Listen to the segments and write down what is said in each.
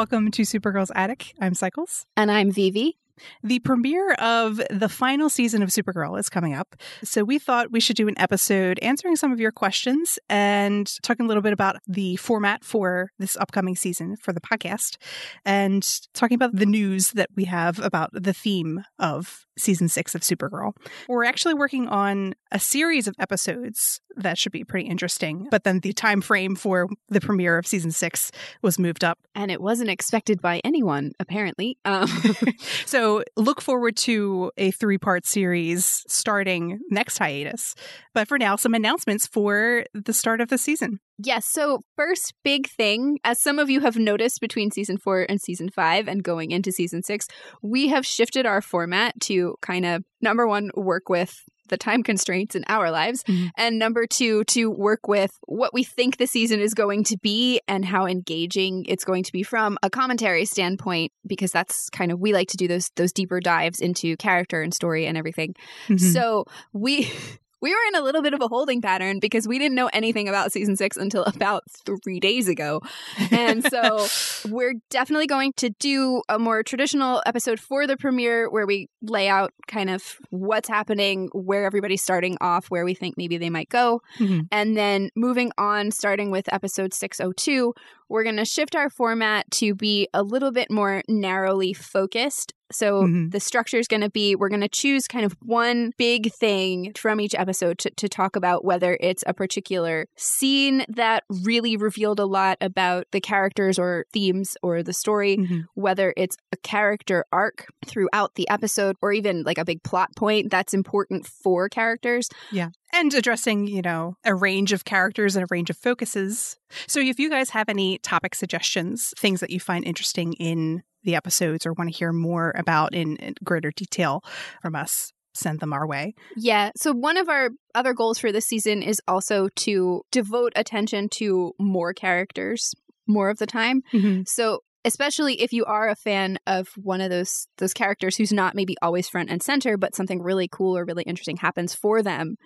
Welcome to Supergirl's Attic. I'm Cycles. And I'm Vivi. The premiere of the final season of Supergirl is coming up. So we thought we should do an episode answering some of your questions and talking a little bit about the format for this upcoming season for the podcast and talking about the news that we have about the theme of season six of Supergirl. We're actually working on a series of episodes that should be pretty interesting. But then the time frame for the premiere of season six was moved up. And it wasn't expected by anyone, apparently. Um. so look forward to a three part series starting next hiatus. But for now, some announcements for the start of the season. Yes. So, first big thing, as some of you have noticed between season four and season five and going into season six, we have shifted our format to kind of number one, work with the time constraints in our lives. Mm-hmm. And number two, to work with what we think the season is going to be and how engaging it's going to be from a commentary standpoint, because that's kind of, we like to do those, those deeper dives into character and story and everything. Mm-hmm. So we, we were in a little bit of a holding pattern because we didn't know anything about season six until about three days ago. And so we're definitely going to do a more traditional episode for the premiere where we lay out kind of what's happening, where everybody's starting off, where we think maybe they might go. Mm-hmm. And then moving on, starting with episode 602, we're going to shift our format to be a little bit more narrowly focused so mm-hmm. the structure is going to be we're going to choose kind of one big thing from each episode to, to talk about whether it's a particular scene that really revealed a lot about the characters or themes or the story, mm-hmm. whether it's a character arc throughout the episode or even like a big plot point that's important for characters. Yeah and addressing, you know, a range of characters and a range of focuses. So if you guys have any topic suggestions, things that you find interesting in the episodes or want to hear more about in, in greater detail from us, send them our way. Yeah. So, one of our other goals for this season is also to devote attention to more characters more of the time. Mm-hmm. So, especially if you are a fan of one of those those characters who's not maybe always front and center but something really cool or really interesting happens for them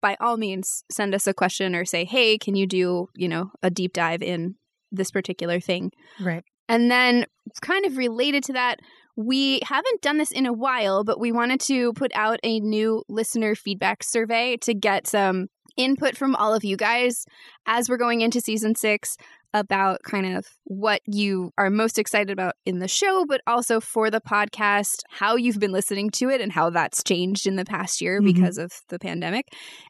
by all means send us a question or say hey can you do you know a deep dive in this particular thing? Right. And then, kind of related to that, we haven't done this in a while, but we wanted to put out a new listener feedback survey to get some input from all of you guys as we're going into season six about kind of what you are most excited about in the show, but also for the podcast, how you've been listening to it and how that's changed in the past year mm-hmm. because of the pandemic.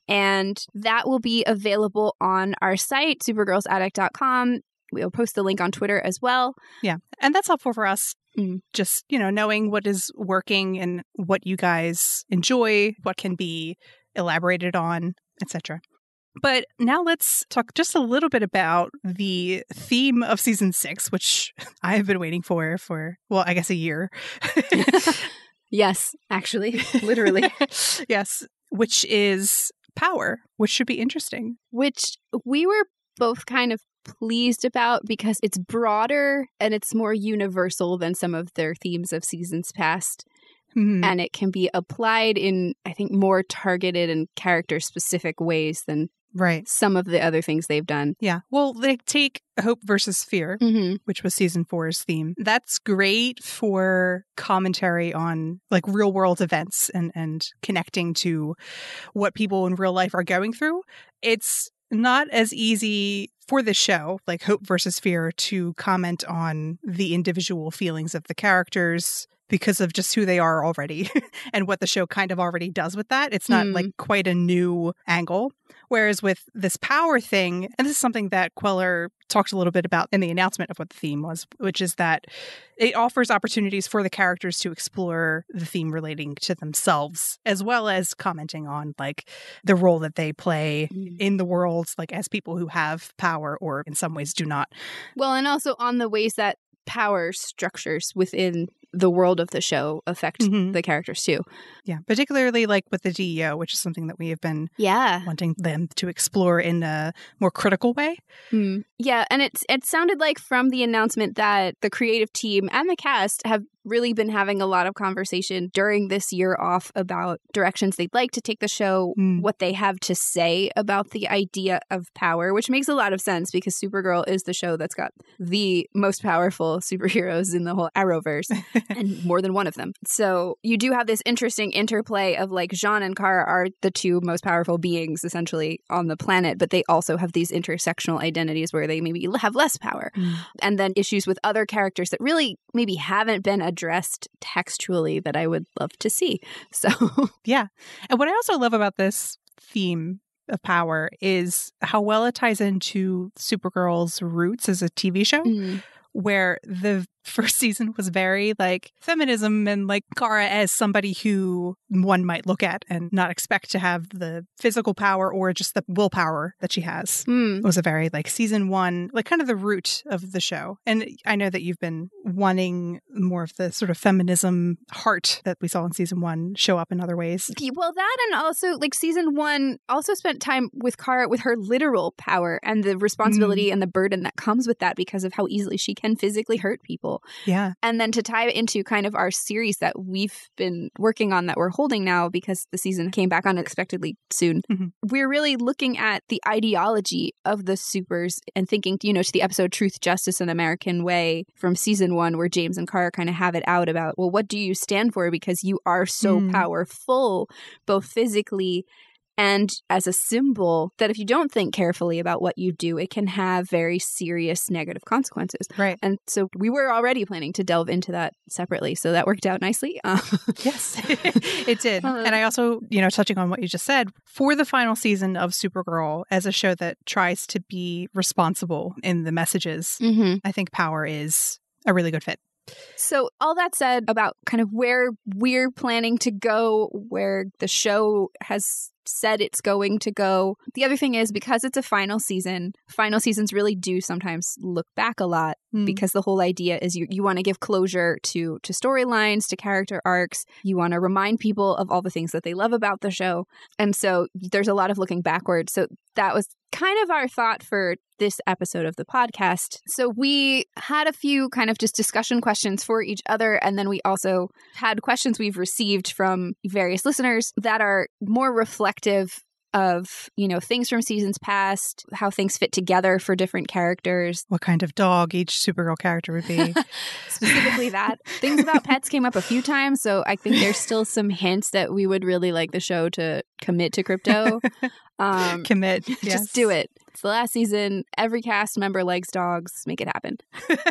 And that will be available on our site, supergirlsaddict.com we'll post the link on Twitter as well. Yeah. And that's helpful for us. Mm. Just, you know, knowing what is working and what you guys enjoy, what can be elaborated on, etc. But now let's talk just a little bit about the theme of season six, which I have been waiting for for, well, I guess a year. yes, actually, literally. yes, which is power, which should be interesting. Which we were both kind of pleased about because it's broader and it's more universal than some of their themes of seasons past. Mm-hmm. And it can be applied in, I think, more targeted and character specific ways than right. some of the other things they've done. Yeah. Well they take hope versus fear mm-hmm. which was season four's theme. That's great for commentary on like real world events and and connecting to what people in real life are going through. It's not as easy for the show, like Hope versus Fear, to comment on the individual feelings of the characters because of just who they are already and what the show kind of already does with that. It's not mm. like quite a new angle. Whereas with this power thing, and this is something that Queller talked a little bit about in the announcement of what the theme was, which is that it offers opportunities for the characters to explore the theme relating to themselves, as well as commenting on like the role that they play mm. in the world, like as people who have power or in some ways do not. Well, and also on the ways that power structures within the world of the show affect mm-hmm. the characters too. Yeah, particularly like with the DEO, which is something that we have been yeah wanting them to explore in a more critical way. Mm. Yeah, and it's it sounded like from the announcement that the creative team and the cast have really been having a lot of conversation during this year off about directions they'd like to take the show, mm. what they have to say about the idea of power, which makes a lot of sense because Supergirl is the show that's got the most powerful superheroes in the whole Arrowverse and more than one of them. So you do have this interesting interplay of like J'onn and Kara are the two most powerful beings essentially on the planet, but they also have these intersectional identities where they maybe have less power. Mm. And then issues with other characters that really maybe haven't been addressed textually that I would love to see. So, yeah. And what I also love about this theme of power is how well it ties into Supergirl's roots as a TV show. Mm where the first season was very like feminism and like Kara as somebody who one might look at and not expect to have the physical power or just the willpower that she has. Mm. It was a very like season one, like kind of the root of the show. And I know that you've been wanting more of the sort of feminism heart that we saw in season one show up in other ways. Well, that and also like season one also spent time with Kara with her literal power and the responsibility mm. and the burden that comes with that because of how easily she can physically hurt people. Yeah. And then to tie it into kind of our series that we've been working on that we're holding now because the season came back unexpectedly soon, mm-hmm. we're really looking at the ideology of the supers and thinking, you know, to the episode Truth, Justice, and American Way from season one, where James and Kara kind of have it out about, well, what do you stand for? Because you are so mm. powerful, both physically and as a symbol that if you don't think carefully about what you do, it can have very serious negative consequences. Right. And so we were already planning to delve into that separately. So that worked out nicely. Uh, yes, it did. Uh, and I also, you know, touching on what you just said, for the final season of Supergirl as a show that tries to be responsible in the messages, mm-hmm. I think Power is a really good fit. So, all that said about kind of where we're planning to go, where the show has said it's going to go. The other thing is because it's a final season, final seasons really do sometimes look back a lot mm. because the whole idea is you, you want to give closure to to storylines, to character arcs. You want to remind people of all the things that they love about the show. And so there's a lot of looking backwards. So that was kind of our thought for this episode of the podcast. So we had a few kind of just discussion questions for each other. And then we also had questions we've received from various listeners that are more reflective of you know things from seasons past how things fit together for different characters. What kind of dog each supergirl character would be. Specifically that. Things about pets came up a few times so i think there's still some hints that we would really like the show to commit to Krypto um, commit. just yes. do it. It's the last season. Every cast member likes dogs. Make it happen.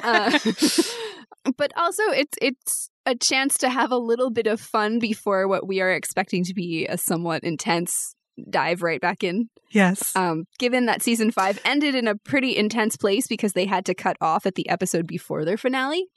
Uh, but also it's it's a chance to have a little bit of fun before what we are expecting to be a somewhat intense dive right back in. Yes. Um, given that season five ended in a pretty intense place because they had to cut off at the episode before their finale.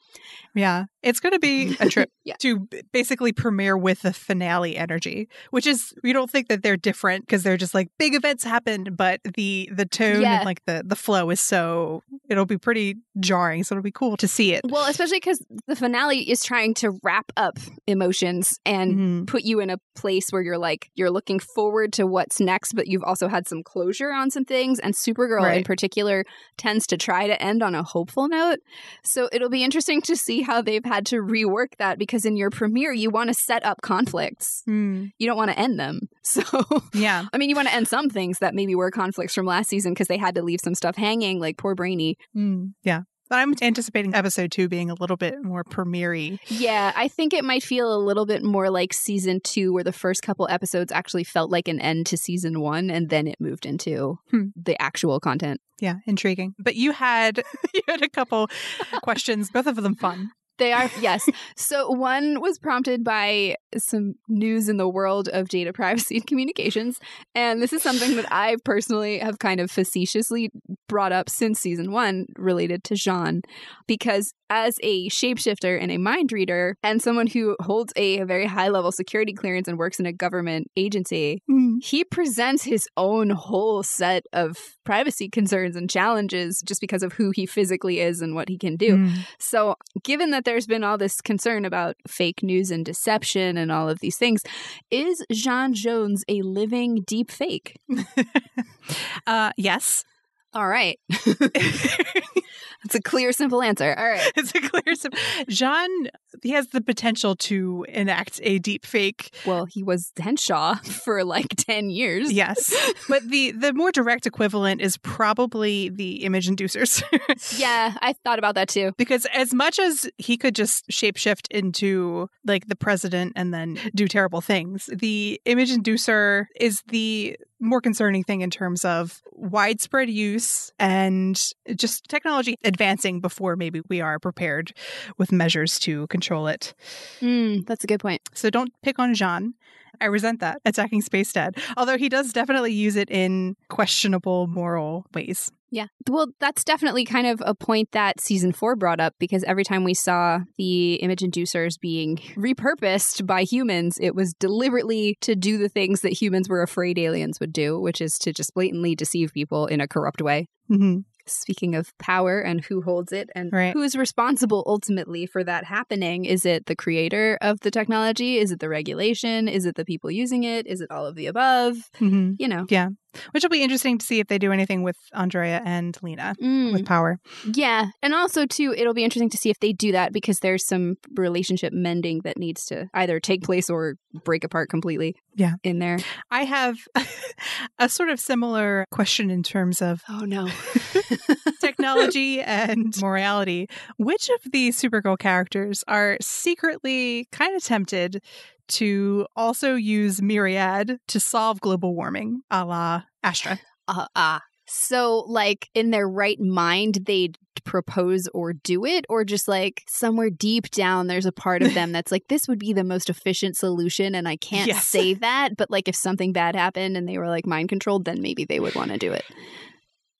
Yeah. It's going to be a trip yeah. to basically premiere with the finale energy, which is we don't think that they're different because they're just like big events happened, but the the tone yeah. and like the the flow is so it'll be pretty jarring. So it'll be cool to see it. Well, especially because the finale is trying to wrap up emotions and mm-hmm. put you in a place where you're like you're looking forward to what's next, but you've also had some closure on some things. And Supergirl right. in particular tends to try to end on a hopeful note. So it'll be interesting to see how they've had to rework that because in your premiere, you want to set up conflicts. Mm. You don't want to end them. So, yeah. I mean, you want to end some things that maybe were conflicts from last season because they had to leave some stuff hanging, like poor Brainy. Mm. Yeah. But I'm anticipating episode two being a little bit more premiere Yeah, I think it might feel a little bit more like season two, where the first couple episodes actually felt like an end to season one, and then it moved into hmm. the actual content. Yeah, intriguing. But you had you had a couple questions, both of them fun. They are, yes. So one was prompted by some news in the world of data privacy and communications. And this is something that I personally have kind of facetiously brought up since season one related to J'onn, because as a shapeshifter and a mind reader, and someone who holds a very high level security clearance and works in a government agency, mm. he presents his own whole set of privacy concerns and challenges just because of who he physically is and what he can do. Mm. So, given that there's been all this concern about fake news and deception and all of these things, is J'onn Jones a living deep fake? uh, yes. All right. It's a clear, simple answer. All right. It's a clear, simple. J'onn, he has the potential to enact a deep fake. Well, he was Henshaw for like 10 years. Yes. but the, the more direct equivalent is probably the image inducers. yeah, I thought about that too. Because as much as he could just shapeshift into like the president and then do terrible things, the image inducer is the more concerning thing in terms of widespread use and just technology advancing before maybe we are prepared with measures to control it. Mm, that's a good point. So don't pick on J'onn. I resent that attacking Space Dad, although he does definitely use it in questionable moral ways. Yeah. Well, that's definitely kind of a point that season four brought up because every time we saw the image inducers being repurposed by humans, it was deliberately to do the things that humans were afraid aliens would do, which is to just blatantly deceive people in a corrupt way. Mm-hmm speaking of power and who holds it and right. who is responsible ultimately for that happening. Is it the creator of the technology? Is it the regulation? Is it the people using it? Is it all of the above? Mm-hmm. You know. Yeah. Which will be interesting to see if they do anything with Andrea and Lena mm. with power. Yeah. And also, too, it'll be interesting to see if they do that because there's some relationship mending that needs to either take place or break apart completely. Yeah. In there. I have a sort of similar question in terms of oh no technology and morality. Which of these Supergirl characters are secretly kind of tempted to also use Myriad to solve global warming, a la Astra. Uh. Uh, so, like, in their right mind, they'd propose or do it, or just like somewhere deep down, there's a part of them that's like, this would be the most efficient solution, and I can't yes. say that. But, like, if something bad happened and they were like mind controlled, then maybe they would want to do it.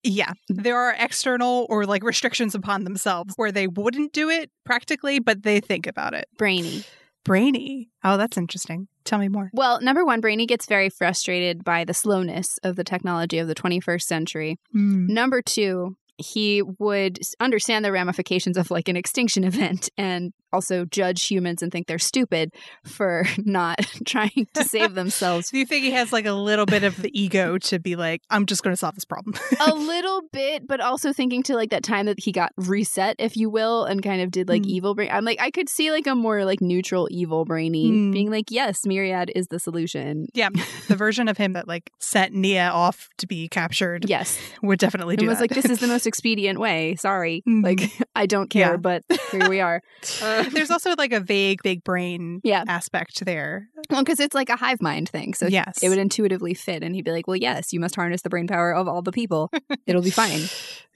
Yeah, there are external or like restrictions upon themselves where they wouldn't do it practically, but they think about it. Brainy. Brainy. Oh, that's interesting. Tell me more. Well, number one, Brainy gets very frustrated by the slowness of the technology of the 21st century. Mm. Number two, he would understand the ramifications of like an extinction event and also judge humans and think they're stupid for not trying to save themselves. Do you think he has like a little bit of the ego to be like, I'm just going to solve this problem? a little bit, but also thinking to like that time that he got reset, if you will, and kind of did like mm. evil brain. I'm like, I could see like a more like neutral evil brainy mm. being like, yes, Myriad is the solution. Yeah. the version of him that like sent Nia off to be captured. Yes. Would definitely do it was that. like, this is the most expedient way. Sorry. Mm. Like, I don't care, yeah. but here we are. Uh, There's also like a vague big brain yeah. aspect there. Well, because it's like a hive mind thing. So yes. it would intuitively fit. And he'd be like, well, yes, you must harness the brain power of all the people. It'll be fine.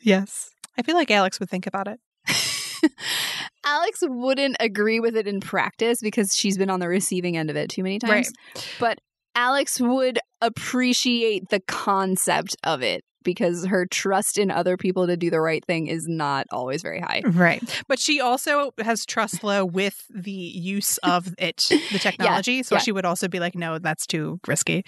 Yes. I feel like Alex would think about it. Alex wouldn't agree with it in practice because she's been on the receiving end of it too many times. Right. But Alex would appreciate the concept of it because her trust in other people to do the right thing is not always very high. Right. But she also has trust low with the use of it, the technology. yeah, so yeah. she would also be like, no, that's too risky.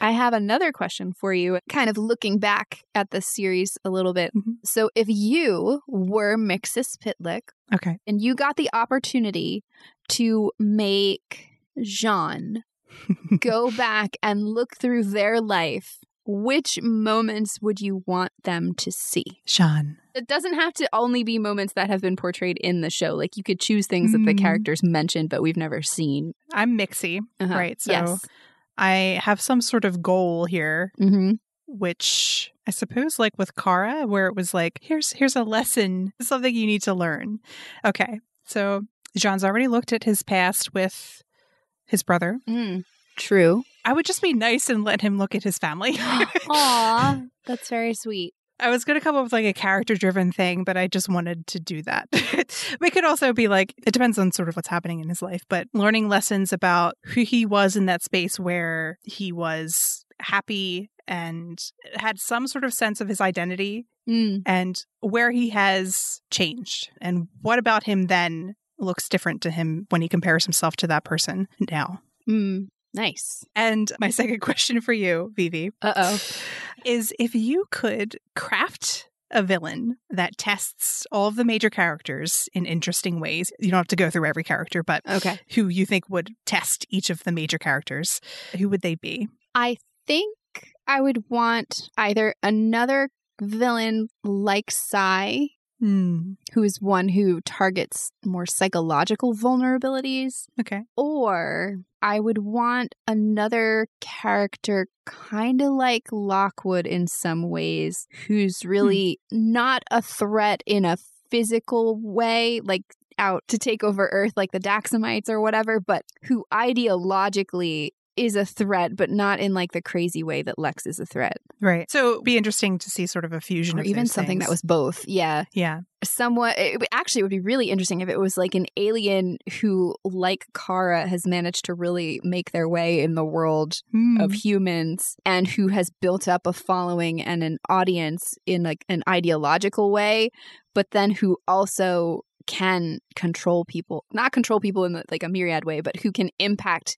I have another question for you, kind of looking back at the series a little bit. Mm-hmm. So if you were Mxyzptlk, okay, and you got the opportunity to make J'onn go back and look through their life which moments would you want them to see? Sean. It doesn't have to only be moments that have been portrayed in the show. Like you could choose things mm. that the mm. characters mentioned, but we've never seen. I'm Mixie, uh-huh. right? So yes. I have some sort of goal here, mm-hmm. which I suppose, like with Kara, where it was like, here's here's a lesson, something you need to learn. Okay, so J'onn's already looked at his past with his brother. Mm. True. I would just be nice and let him look at his family. Aw, that's very sweet. I was going to come up with like a character driven thing, but I just wanted to do that. we could also be like, it depends on sort of what's happening in his life, but learning lessons about who he was in that space where he was happy and had some sort of sense of his identity Mm. and where he has changed. And what about him then looks different to him when he compares himself to that person now? Mm. Nice. And my second question for you, Vivi, Uh oh. is if you could craft a villain that tests all of the major characters in interesting ways. You don't have to go through every character, but Okay. who you think would test each of the major characters, who would they be? I think I would want either another villain like Psi, Hmm. who is one who targets more psychological vulnerabilities, Okay. or I would want another character kind of like Lockwood in some ways, who's really not a threat in a physical way, like out to take over Earth like the Daxamites or whatever, but who ideologically is a threat, but not in like the crazy way that Lex is a threat. Right. So it'd be interesting to see sort of a fusion Or of even something that was both. Yeah. Yeah. Somewhat, it, would- actually, it would be really interesting if it was like an alien who, like Kara, has managed to really make their way in the world Hmm. of humans and who has built up a following and an audience in like an ideological way, but then who also can control people, not control people in like a myriad way, but who can impact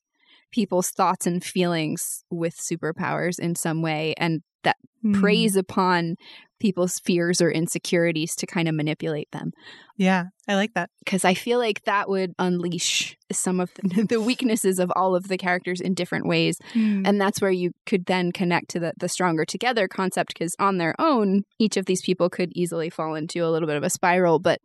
people's thoughts and feelings with superpowers in some way and that Hmm. preys upon people's fears or insecurities to kind of manipulate them Yeah. I like that. because I feel like that would unleash some of the, the weaknesses of all of the characters in different ways Hmm. and that's where you could then connect to the, the stronger together concept because on their own each of these people could easily fall into a little bit of a spiral but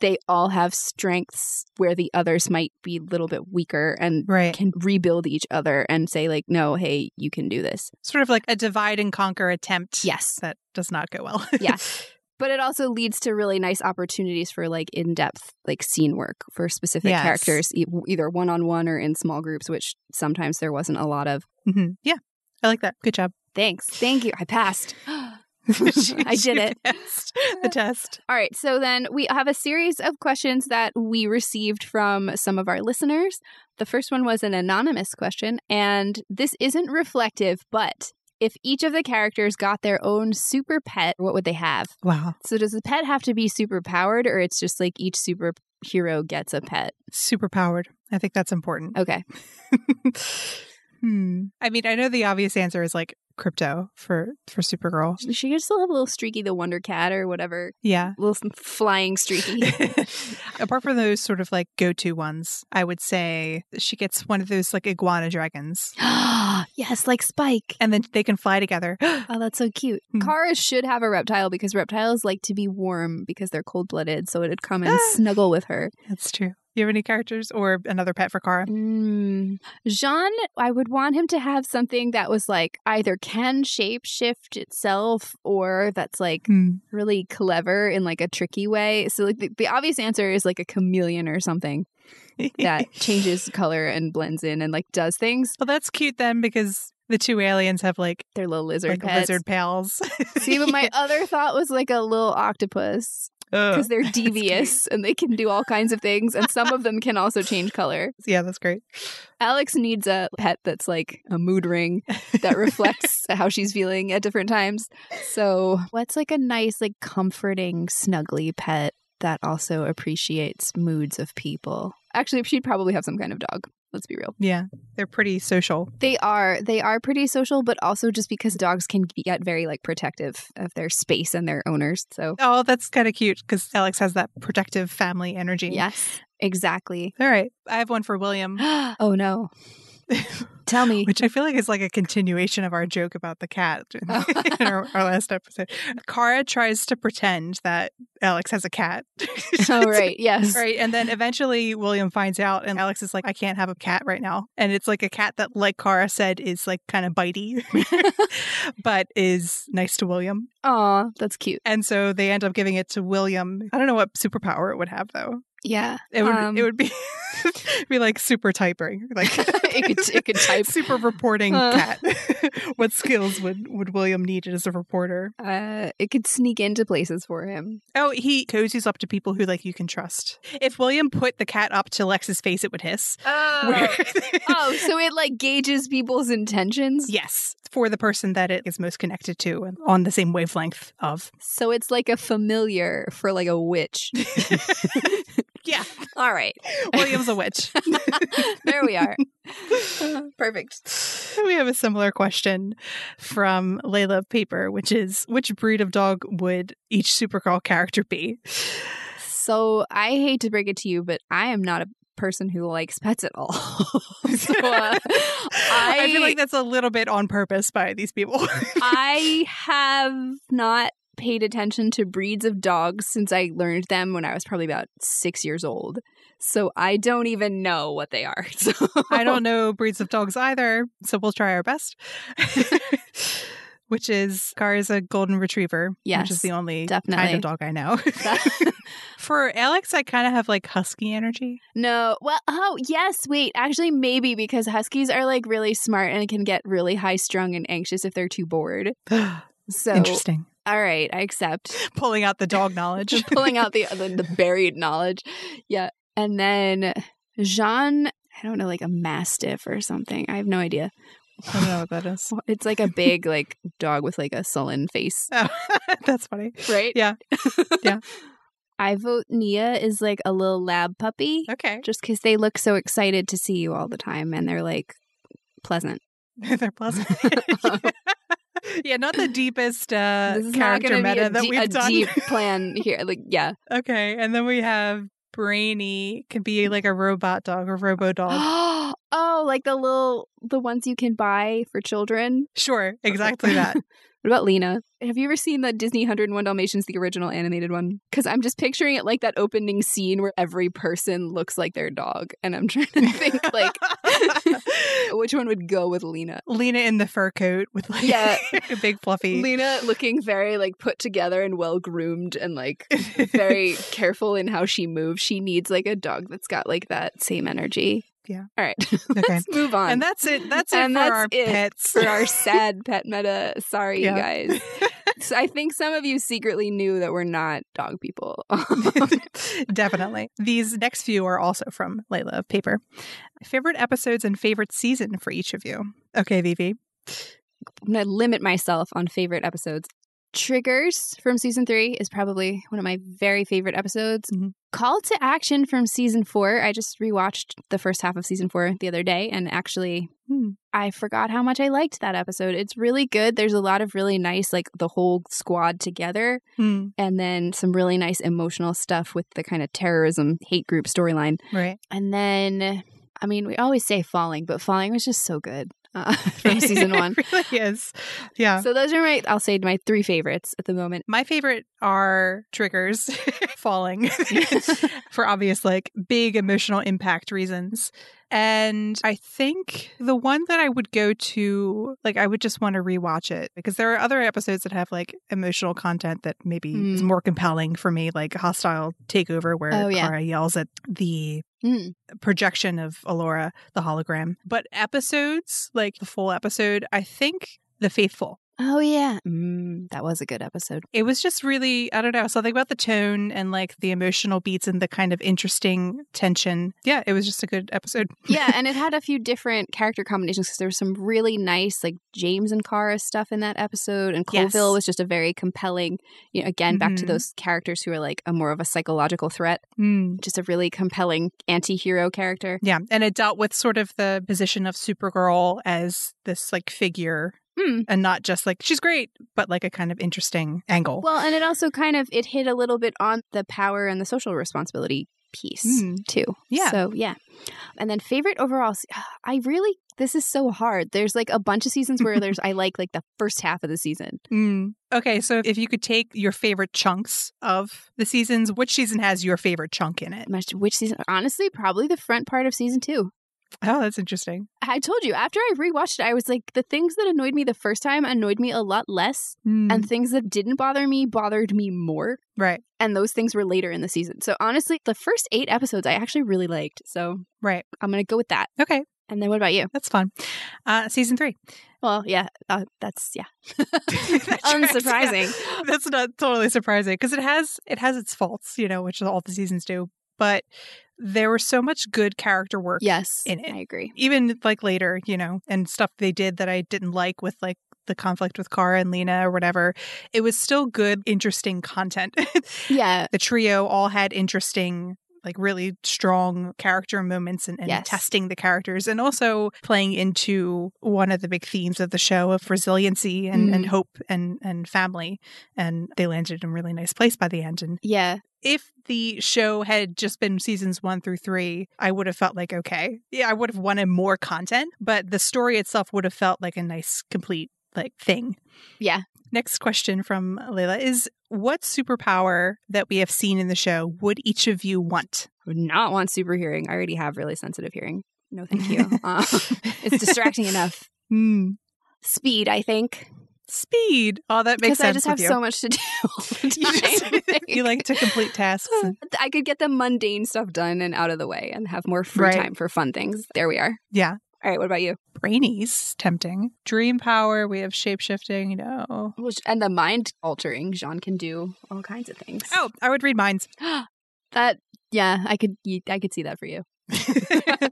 they all have strengths where the others might be a little bit weaker and right. can rebuild each other and say like no hey you can do this Sort of like a divide and conquer attempt. yes That does not go well. yeah but it also leads to really nice opportunities for like in-depth like scene work for specific Yes. characters e- either one-on-one or in small groups which sometimes there wasn't a lot of hmm Yeah. I like that. Good job. thanks thank you i passed I did it. The test. The test. All right, so then we have a series of questions that we received from some of our listeners. The first one was an anonymous question, and this isn't reflective, but if each of the characters got their own super pet, what would they have? Wow. So does the pet have to be super powered, or it's just like each superhero gets a pet? Super powered. I think that's important. Okay. hmm. I mean, I know the obvious answer is like Krypto for for Supergirl. She could still have a little Streaky the Wonder Cat or whatever. Yeah. Little flying Streaky. Apart from those sort of like go to ones, I would say she gets one of those like iguana dragons. yes, like Spike. And then they can fly together. Oh, that's so cute. Hmm. Kara should have a reptile because reptiles like to be warm because they're cold blooded. So it'd come and snuggle with her. That's true. You have any characters or another pet for Kara? Mm. J'onn, I would want him to have something that was like either can shape shift itself or that's like Hmm. really clever in like a tricky way. So like the, the obvious answer is like a chameleon or something that changes color and blends in and like does things. well, that's cute then because the two aliens have like They're little lizard like pets. lizard pals. See, but my other thought was like a little octopus because they're devious and they can do all kinds of things, and some of them can also change color. yeah, that's great. Alex needs a pet that's like a mood ring that reflects how she's feeling at different times. So, what's like a nice, like comforting, snuggly pet that also appreciates moods of people? Actually, she'd probably have some kind of dog. Let's be real. Yeah, they're pretty social. They are they are pretty social, but also just because dogs can get very like protective of their space and their owners. So Oh, that's kind of cute because Alex has that protective family energy. yes, exactly. All right. I have one for William, oh no. Tell me. which I feel like is like a continuation of our joke about the cat in, in our, our last episode. Kara tries to pretend that Alex has a cat. oh right, yes. Right. And then eventually William finds out, and Alex is like, I can't have a cat right now. And it's like a cat that, like Kara said, is like kind of bitey, but is nice to William. Aw, that's cute. And so they end up giving it to William. I don't know what superpower it would have, though. Yeah. It would, Um, it would be, be like super typing, like it could it could type. super reporting Uh. cat. what skills would would William need as a reporter? Uh, it could sneak into places for him. Oh, he cozies up to people who like you can trust. If William put the cat up to Lex's face, it would hiss. Oh, Where- oh, so it like gauges people's intentions. yes, for the person that it is most connected to and on the same wavelength of. So it's like a familiar for like a witch. Yeah, All right, William's a witch. there we are. Perfect. we have a similar question from Layla Paper, which is which breed of dog would each Supergirl character be? So I hate to break it to you, but I am not a person who likes pets at all. so uh, I, I feel like that's a little bit on purpose by these people. I have not paid attention to breeds of dogs since I learned them when I was probably about six years old. So I don't even know what they are. So I don't know breeds of dogs either, so we'll try our best. which is Gar is a golden retriever, Yes, which is the only kind of dog I know. For Alex, I kind of have like husky energy. no. Well, oh yes. Wait, actually, maybe because huskies are like really smart and can get really high strung and anxious if they're too bored. So Interesting. All right, I accept. Pulling out the dog knowledge. pulling out the, uh, the the buried knowledge. Yeah. And then J'onn, I don't know, like a mastiff or something. I have no idea. I don't know what that is. It's like a big like dog with like a sullen face, Oh, that's funny. right? Yeah. Yeah. I vote Nia is like a little lab puppy Okay. just because they look so excited to see you all the time and they're like pleasant. They're pleasant. yeah, not the deepest uh, character going to be meta that de- we've a done. deep plan here. Like, yeah. okay, and then we have Brainy can be like a robot dog or robo dog. oh, like the little the ones you can buy for children. sure, exactly that. What about Lena? Have you ever seen the Disney 101 Dalmatians, the original animated one? Because I'm just picturing it like that opening scene where every person looks like their dog. And I'm trying to think, like, which one would go with Lena? Lena in the fur coat with like Yeah. a big fluffy. Lena looking very, like, put together and well groomed and, like, very careful in how she moves. She needs, like, a dog that's got, like, that same energy. Yeah. All right. Okay. Let's move on. And that's it. That's it And for that's our it pets. for our sad pet meta. Sorry, Yeah. you guys. So I think some of you secretly knew that we're not dog people. Definitely. These next few are also from Layla of Paper. Favorite episodes and favorite season for each of you. Okay, Vivi. I'm going to limit myself on favorite episodes. Triggers from season three is probably one of my very favorite episodes. Mhm. Call to Action from season four. I just rewatched the first half of season four the other day, and actually, Hmm. I forgot how much I liked that episode. It's really good. There's a lot of really nice, like the whole squad together, Hmm, and then some really nice emotional stuff with the kind of terrorism hate group storyline. right. And then, I mean, we always say Falling, but Falling was just so good uh, from season one. it really is. Yeah. So those are my, I'll say my three favorites at the moment. My favorite are triggers falling for obvious, like big emotional impact reasons. And I think the one that I would go to, like, I would just want to rewatch it because there are other episodes that have like emotional content that maybe is Mm. more compelling for me, like Hostile Takeover, where Oh, yeah. Kara yells at the Mm. projection of Alura, the hologram. But episodes, like the full episode, I think The Faithful. Oh, yeah. Mm, that was a good episode. It was just really, I don't know, something about the tone and like the emotional beats and the kind of interesting tension. Yeah, it was just a good episode. Yeah, and it had a few different character combinations because there was some really nice, like James and Kara stuff in that episode. And Yes. Coville was just a very compelling, you know, again, back to Mhm. those characters who are like a more of a psychological threat, Mm. just a really compelling anti hero character. Yeah, and it dealt with sort of the position of Supergirl as this like figure Mm. and not just like she's great, but like a kind of interesting angle. Well, and it also kind of it hit a little bit on the power and the social responsibility piece Mm. too. Yeah. So yeah, and then favorite overall. I really this is so hard. There's like a bunch of seasons where there's I like like the first half of the season. Mm. Okay, so if you could take your favorite chunks of the seasons, which season has your favorite chunk in it? Which season? Honestly, probably the front part of season two. Oh, that's interesting. I told you after I rewatched it, I was like, the things that annoyed me the first time annoyed me a lot less, Mm, and things that didn't bother me bothered me more. right, And those things were later in the season. So honestly, the first eight episodes I actually really liked. So right. I'm gonna go with that. Okay, And then what about you? that's fun. Uh, season three. Well, yeah, uh, that's yeah, That tracks, yeah. unsurprising. That's not totally surprising because it has it has its faults, you know, which all the seasons do. But there was so much good character work, Yes, In it. I agree. even like later, you know, and stuff they did that I didn't like with like the conflict with Kara and Lena or whatever. It was still good, interesting content. Yeah, the trio all had interesting like really strong character moments and, and Yes. testing the characters and also playing into one of the big themes of the show of resiliency and, and Mhm. hope and, and family and they landed in a really nice place by the end and yeah, if the show had just been seasons one through three i would have felt like okay yeah i would have wanted more content but the story itself would have felt like a nice complete like thing yeah. Next question from Layla is what superpower that we have seen in the show would each of you want? I would not want super hearing. I already have really sensitive hearing. No, thank you. Uh, it's distracting enough. Hmm. Speed, I think, Speed. Oh, that makes sense. I just have you. so much to do. You, just- you like to complete tasks. and- I could get the mundane stuff done and out of the way and have more free Right. time for fun things. There we are. yeah. All right, what about you? Brainies, tempting. Dream power. We have shape shifting. No. Which, and the mind altering. J'onn can do all kinds of things. Oh, I would read minds. that yeah, I could I could see that for you.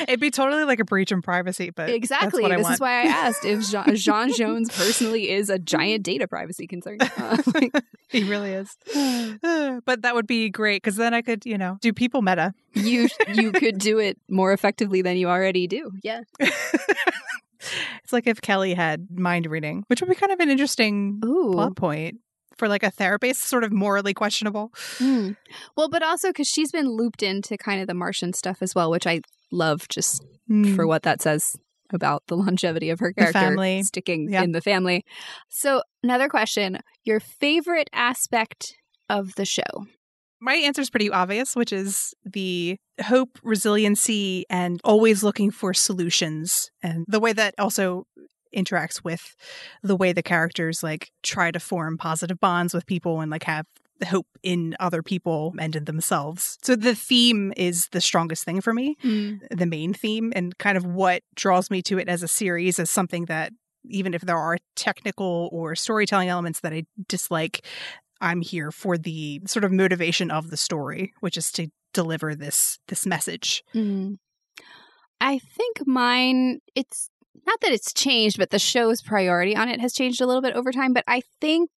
It'd be totally like a breach in privacy, but Exactly. That's what I This want. is why I asked if J'onn, J'onn Jones personally is a giant data privacy concern. Uh, like, he really is. but that would be great because then I could, you know, do people meta. you you could do it more effectively than you already do. Yeah. it's like if Kelly had mind reading, which would be kind of an interesting Ooh. plot point for like a therapist, sort of morally questionable. Hmm. Well, but also because she's been looped into kind of the Martian stuff as well, which I love just Hmm. for what that says about the longevity of her character family. sticking Yeah. in the family. So, another question your favorite aspect of the show? My answer is pretty obvious, which is the hope, resiliency, and always looking for solutions, and the way that also interacts with the way the characters like try to form positive bonds with people and like have hope in other people and in themselves. So the theme is the strongest thing for me. the main theme and kind of what draws me to it as a series as something that even if there are technical or storytelling elements that I dislike, I'm here for the sort of motivation of the story, which is to deliver this this message. Mm. I think mine, it's not that it's changed, but the show's priority on it has changed a little bit over time. But I think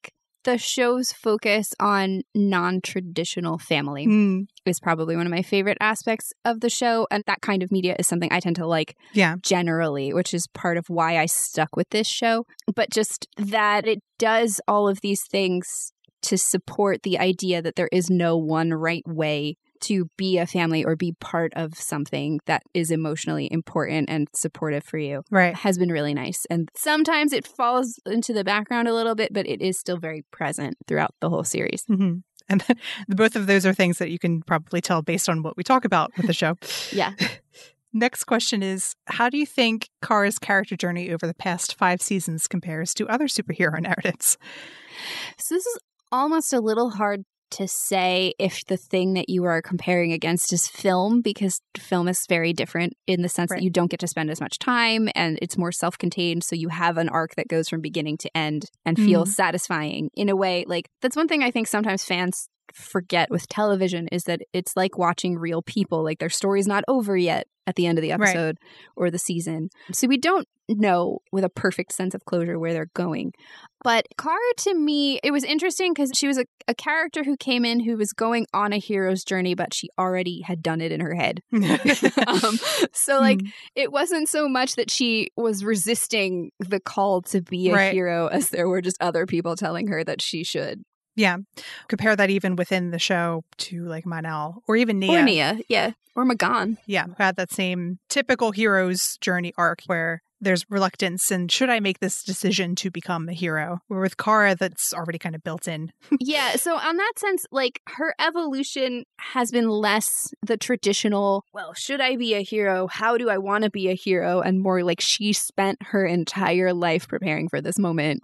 the show's focus on non traditional family Mm, is probably one of my favorite aspects of the show. And that kind of media is something I tend to like yeah. generally, which is part of why I stuck with this show. But just that it does all of these things to support the idea that there is no one right way to be a family or be part of something that is emotionally important and supportive for you Right. has been really nice. And sometimes it falls into the background a little bit, but it is still very present throughout the whole series. hmm And both of those are things that you can probably tell based on what we talk about with the show. Yeah. Next question is How do you think Kara's character journey over the past five seasons compares to other superhero narratives? So this is almost a little hard to say if the thing that you are comparing against is film because film is very different in the sense Right. that you don't get to spend as much time and it's more self-contained. So you have an arc that goes from beginning to end and feels mm-hmm. satisfying in a way. Like that's one thing I think sometimes fans forget with television is that it's like watching real people. Like their story's not over yet at the end of the Right. episode or the season. So we don't know with a perfect sense of closure where they're going but Kara, to me, it was interesting because she was a, a character who came in who was going on a hero's journey, but she already had done it in her head. um, so, like, Mm. it wasn't so much that she was resisting the call to be a Right. hero as there were just other people telling her that she should. Yeah. Compare that even within the show to like Mon-El or even Nia. Or Nia, yeah. Or M'gann. Yeah. Who had that same typical hero's journey arc where there's reluctance and should I make this decision to become a hero? Where with Kara, that's already kind of built in. yeah. So, on that sense, like her evolution has been less the traditional, well, should I be a hero? How do I want to be a hero? And more like she spent her entire life preparing for this moment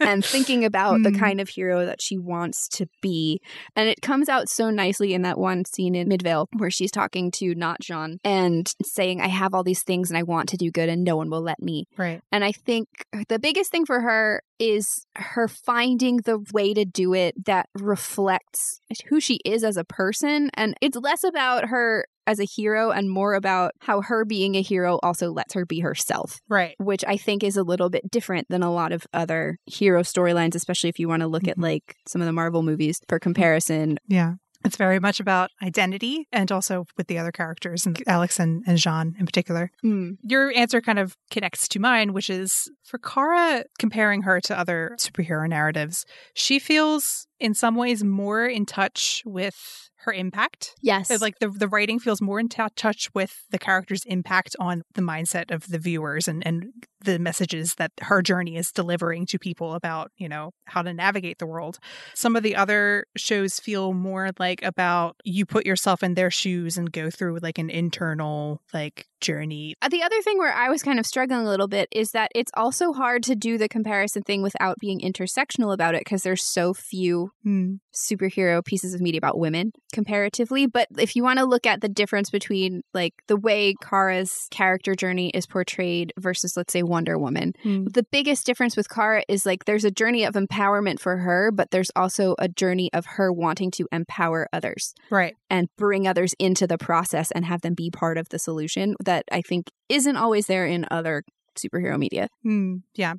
and thinking about the hmm. kind of hero that she wants to be. And it comes out so nicely in that one scene in Midvale where she's talking to not J'onn and saying, I have all these things and I want to do good and no one will let me. Right. And I think the biggest thing for her is her finding the way to do it that reflects who she is as a person. And it's less about her as a hero and more about how her being a hero also lets her be herself. Right. Which I think is a little bit different than a lot of other hero storylines, especially if you want to look mm-hmm. at like some of the Marvel movies for comparison. Yeah. It's very much about identity and also with the other characters and Alex and, and J'onn in particular. Mm. Your answer kind of connects to mine, which is for Kara, comparing her to other superhero narratives, she feels in some ways more in touch with her impact. Yes. So like the, the writing feels more in t- touch with the character's impact on the mindset of the viewers and, and the messages that her journey is delivering to people about, you know, how to navigate the world. Some of the other shows feel more like about you put yourself in their shoes and go through like an internal like journey. Uh, the other thing where I was kind of struggling a little bit is that it's also hard to do the comparison thing without being intersectional about it because there's so few mm. superhero pieces of media about women comparatively. But if you want to look at the difference between like the way Kara's character journey is portrayed versus, let's say, Wonder Woman, mm. the biggest difference with Kara is like there's a journey of empowerment for her, but there's also a journey of her wanting to empower others. Right. And bring others into the process and have them be part of the solution that I think isn't always there in other superhero media. Mm, yeah.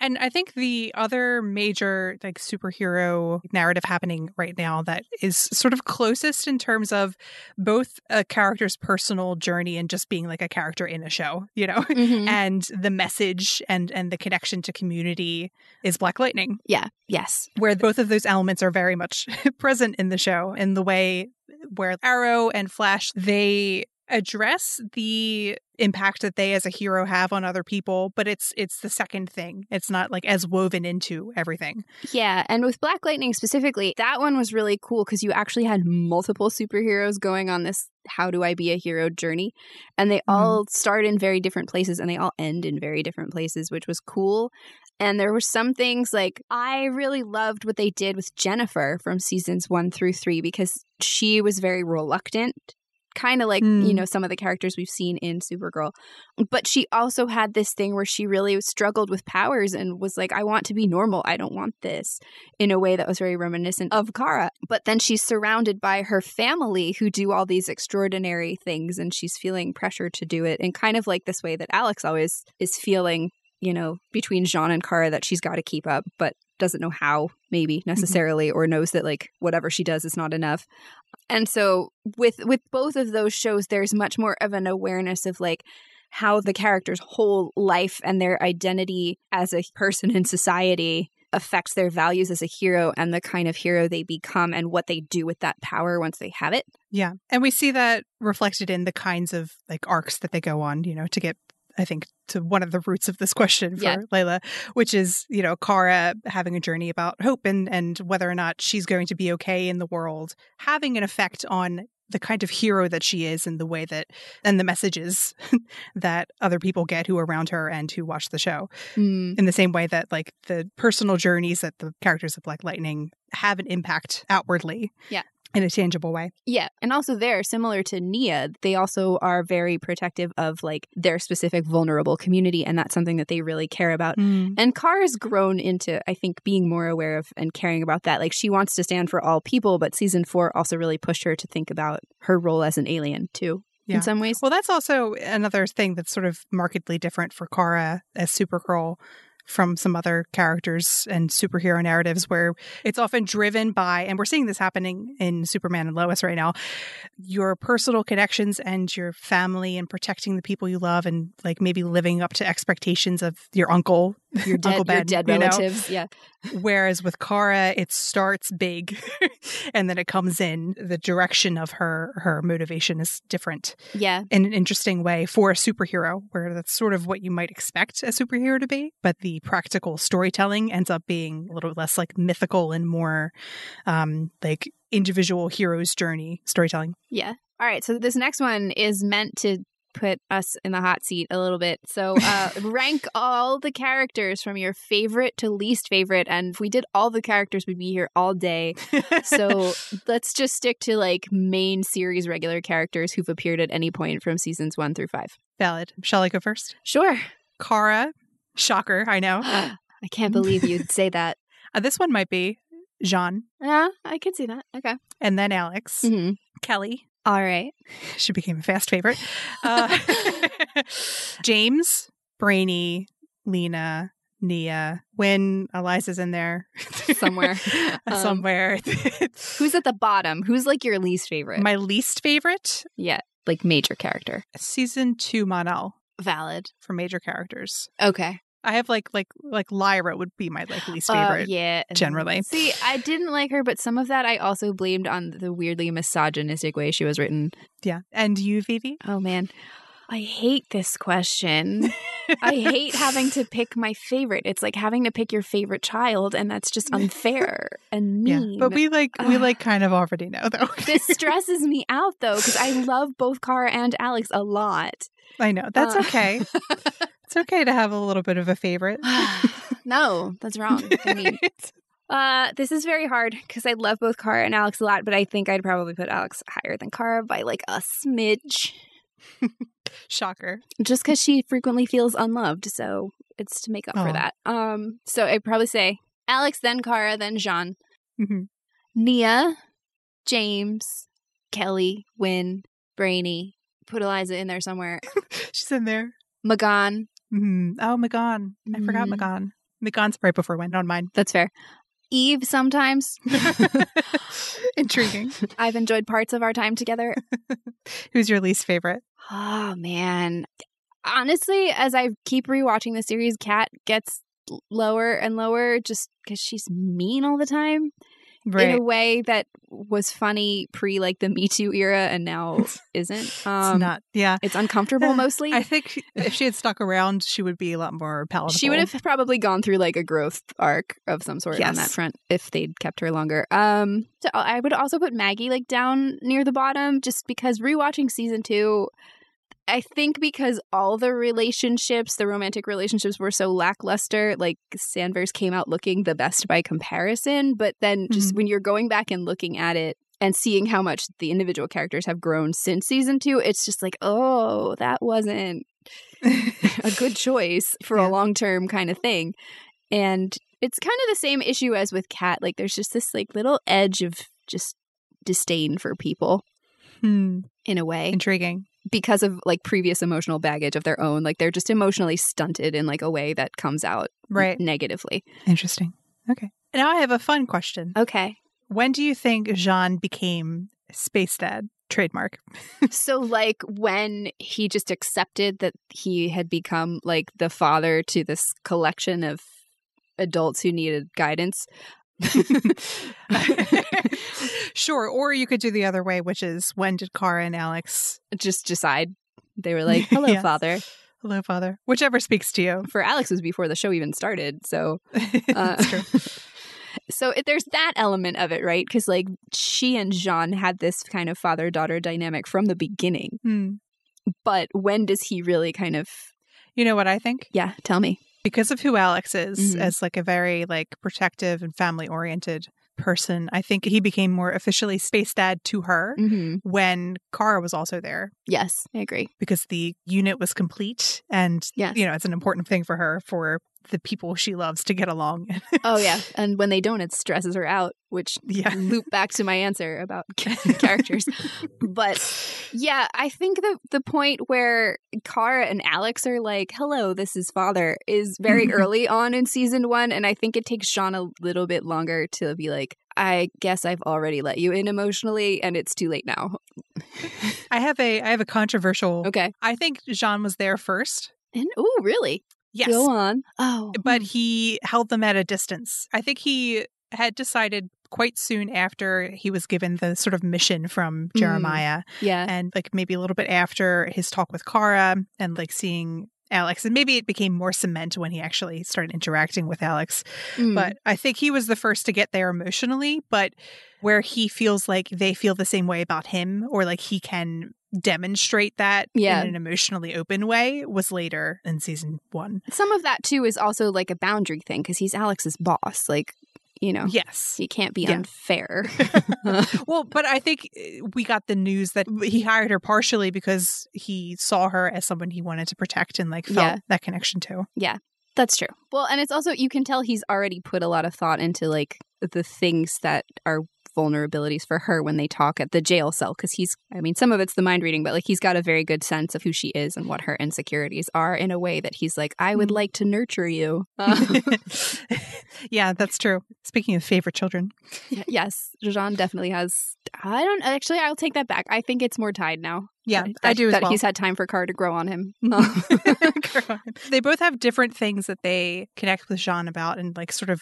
And I think the other major like superhero narrative happening right now that is sort of closest in terms of both a character's personal journey and just being like a character in a show, you know, mm-hmm. and the message and and the connection to community is Black Lightning. Yeah. Yes. Where both of those elements are very much present in the show in the way where Arrow and Flash they address the impact that they as a hero have on other people but it's it's the second thing. It's not like as woven into everything. Yeah and with black lightning specifically that one was really cool because you actually had multiple superheroes going on this how do i be a hero journey and they mm-hmm. all start in very different places and they all end in very different places which was cool. And there were some things like I really loved what they did with Jennifer from seasons one through three because she was very reluctant kind of like mm. you know some of the characters we've seen in supergirl. But she also had this thing where she really struggled with powers and was like i want to be normal. I don't want this in a way that was very reminiscent of kara. But then she's surrounded by her family who do all these extraordinary things and she's feeling pressure to do it and kind of like this way that alex always is feeling you know between J'onn and kara that she's got to keep up but doesn't know how maybe mm-hmm. necessarily mm-hmm. or knows that like whatever she does is not enough and so with with both of those shows there's much more of an awareness of like how the character's whole life and their identity as a person in society affects their values as a hero and the kind of hero they become and what they do with that power once they have it. Yeah. And we see that reflected in the kinds of like arcs that they go on, you know, to get I think, to one of the roots of this question for yeah. Layla, which is, you know, Kara having a journey about hope and, and whether or not she's going to be okay in the world, having an effect on the kind of hero that she is and the way that and the messages that other people get who are around her and who watch the show mm. in the same way that like the personal journeys that the characters of black lightning have an impact outwardly yeah in a tangible way. Yeah. And also there, similar to Nia, they also are very protective of like their specific vulnerable community. And that's something that they really care about. Mm. And has grown into, I think, being more aware of and caring about that. Like she wants to stand for all people, but season four also really pushed her to think about her role as an alien too. Yeah. In some ways. Well, that's also another thing that's sort of markedly different for Kara as Supergirl from some other characters and superhero narratives where it's often driven by, and we're seeing this happening in Superman and Lois right now, your personal connections and your family and protecting the people you love and like maybe living up to expectations of your uncle your dead, Ben, your dead you know? relatives. Yeah. Whereas with Kara, it starts big and then it comes in. The direction of her her motivation is different Yeah. in an interesting way for a superhero, where that's sort of what you might expect a superhero to be. But the practical storytelling ends up being a little less like mythical and more um, like individual hero's journey storytelling. Yeah. All right. So this next one is meant to put us in the hot seat a little bit. So uh, rank all the characters from your favorite to least favorite. And if we did all the characters, we'd be here all day. So let's just stick to like main series regular characters who've appeared at any point from seasons one through five. valid. Shall I go first? Sure. Kara, shocker, I know. I can't believe you'd say that. Uh, this one might be J'onn, Yeah, I can see that. Okay. and then Alex, Mm-hmm. Kelly. All right. She became a fast favorite. Uh, James, Brainy, Lena, Nia. When Eliza's in there Somewhere. Um, somewhere. Who's at the bottom? Who's like your least favorite? My least favorite yeah, like major character. season two Mon-El Valid. for major characters. Okay. I have like like like Lyra would be my like least Uh, favorite. yeah. generally. See, I didn't like her, but some of that I also blamed on the weirdly misogynistic way she was written. Yeah. And you, Vivi? Oh man. I hate this question. I hate having to pick my favorite. It's like having to pick your favorite child, and that's just unfair and Yeah. mean. But we like we like kind of already know though. this stresses me out though, because I love both Kara and Alex a lot. I know. That's Uh. okay. It's okay to have a little bit of a favorite. no, that's wrong. I mean, uh, this is very hard because I love both Kara and Alex a lot, but I think I'd probably put Alex higher than Kara by like a smidge, Shocker. just because she frequently feels unloved. So it's to make up for that. Um, so I'd probably say Alex, then Kara, then J'onn, Mhm. Nia, James, Kelly, Winn, Brainy. Put Eliza in there somewhere. She's in there. M'gann. Mhm. Oh, M'gann. I forgot Mhm. M'gann. M'gann's right before Winn on mine. That's fair. Eve sometimes. Intriguing. I've enjoyed parts of our time together. Who's your least favorite? Oh man. Honestly, as I keep rewatching the series, Kat gets lower and lower just because she's mean all the time in a way that was funny pre like the Me Too era and now isn't. it's Um, not. Yeah. it's uncomfortable mostly. I think if she had stuck around, she would be a lot more palatable. she would have probably gone through like a growth arc of some sort on that front if they'd kept her longer. Um, so I would also put Maggie like down near the bottom just because rewatching season two, I think because all the relationships, the romantic relationships were so lackluster, like Sanvers came out looking the best by comparison. But then just Mhm. when you're going back and looking at it and seeing how much the individual characters have grown since season two, it's just like, oh, that wasn't a good choice for Yeah. a long term kind of thing. And it's kind of the same issue as with Kat. Like there's just this like little edge of just disdain for people Hmm. in a way Intriguing. Because of like previous emotional baggage of their own. Like they're just emotionally stunted in like a way that comes out Right. negatively. Interesting. Okay. Now I have a fun question. Okay. When do you think J'onn became Space Dad? Trademark. so like when he just accepted that he had become like the father to this collection of adults who needed guidance. sure. Or you could do the other way, which is when did Kara and Alex, just decide they were like, "Hello, Yes. father." hello, father, whichever speaks to you. For Alex was before the show even started, so Uh, so it, there's that element of it, right? Because like she and J'onn had this kind of father daughter dynamic from the beginning, Hmm. but when does he really kind of? You know what I think? Yeah, tell me. Because of who Alex is Mhm. as like a very like protective and family oriented person, I think he became more officially space dad to her Mm-hmm. when Kara was also there Yes, I agree. because the unit was complete and Yes. you know, it's an important thing for her for the people she loves to get along. Oh yeah, and when they don't, it stresses her out, which yeah. loop back to my answer about characters. But yeah, I think the the point where Kara and Alex are like, "Hello, this is father," is very early on in season one, and I think it takes J'onn a little bit longer to be like, "I guess I've already let you in emotionally, and it's too late now." I have a I have a controversial Okay, I think J'onn was there first. and oh, really? Yes. Go on. Oh. But he held them at a distance. I think he had decided quite soon after he was given the sort of mission from Mm. Jeremiah yeah. and like maybe a little bit after his talk with Kara and like seeing Alex and maybe it became more cement when he actually started interacting with Alex Mm. but I think he was the first to get there emotionally but where he feels like they feel the same way about him or like he can demonstrate that Yeah. in an emotionally open way was later in season 1 some of that too is also like a boundary thing because he's Alex's boss. Like, you know, yes he can't be Yeah. unfair. well, but I think uh, we got the news that he hired her partially because he saw her as someone he wanted to protect and like felt Yeah. that connection to. Yeah. That's true. Well, and it's also you can tell he's already put a lot of thought into like the things that are vulnerabilities for her when they talk at the jail cell because he's I mean some of it's the mind reading but like he's got a very good sense of who she is and what her insecurities are in a way that he's like I would Mm. like to nurture you. Uh, yeah, that's true. Speaking of favorite children, yes, J'onn definitely has I don't actually I'll take that back. I think it's more tied now. yeah, that, I do as that well. he's had time for Car to grow on him. they both have different things that they connect with J'onn about and like sort of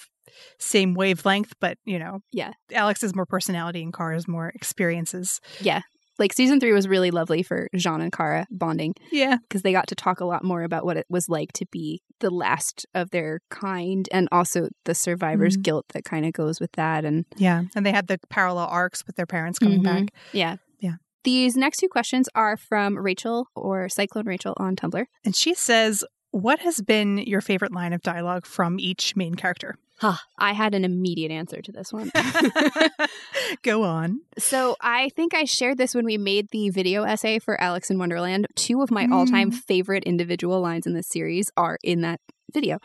same wavelength, but you know, Yeah. Alex is more personality and Car is more experiences. Yeah. Like season three was really lovely for J'onn and Kara bonding Yeah, because they got to talk a lot more about what it was like to be the last of their kind and also the survivor's Mhm. guilt that kind of goes with that. And yeah, and they had the parallel arcs with their parents coming Mhm. back. yeah. Yeah. These next two questions are from Rachel or Cyclone Rachel on Tumblr. And she says, "What has been your favorite line of dialogue from each main character?" I had an immediate answer to this one. Go on. So I think I shared this when we made the video essay for Alex in Wonderland. Two of my all-time Mm. favorite individual lines in this series are in that video.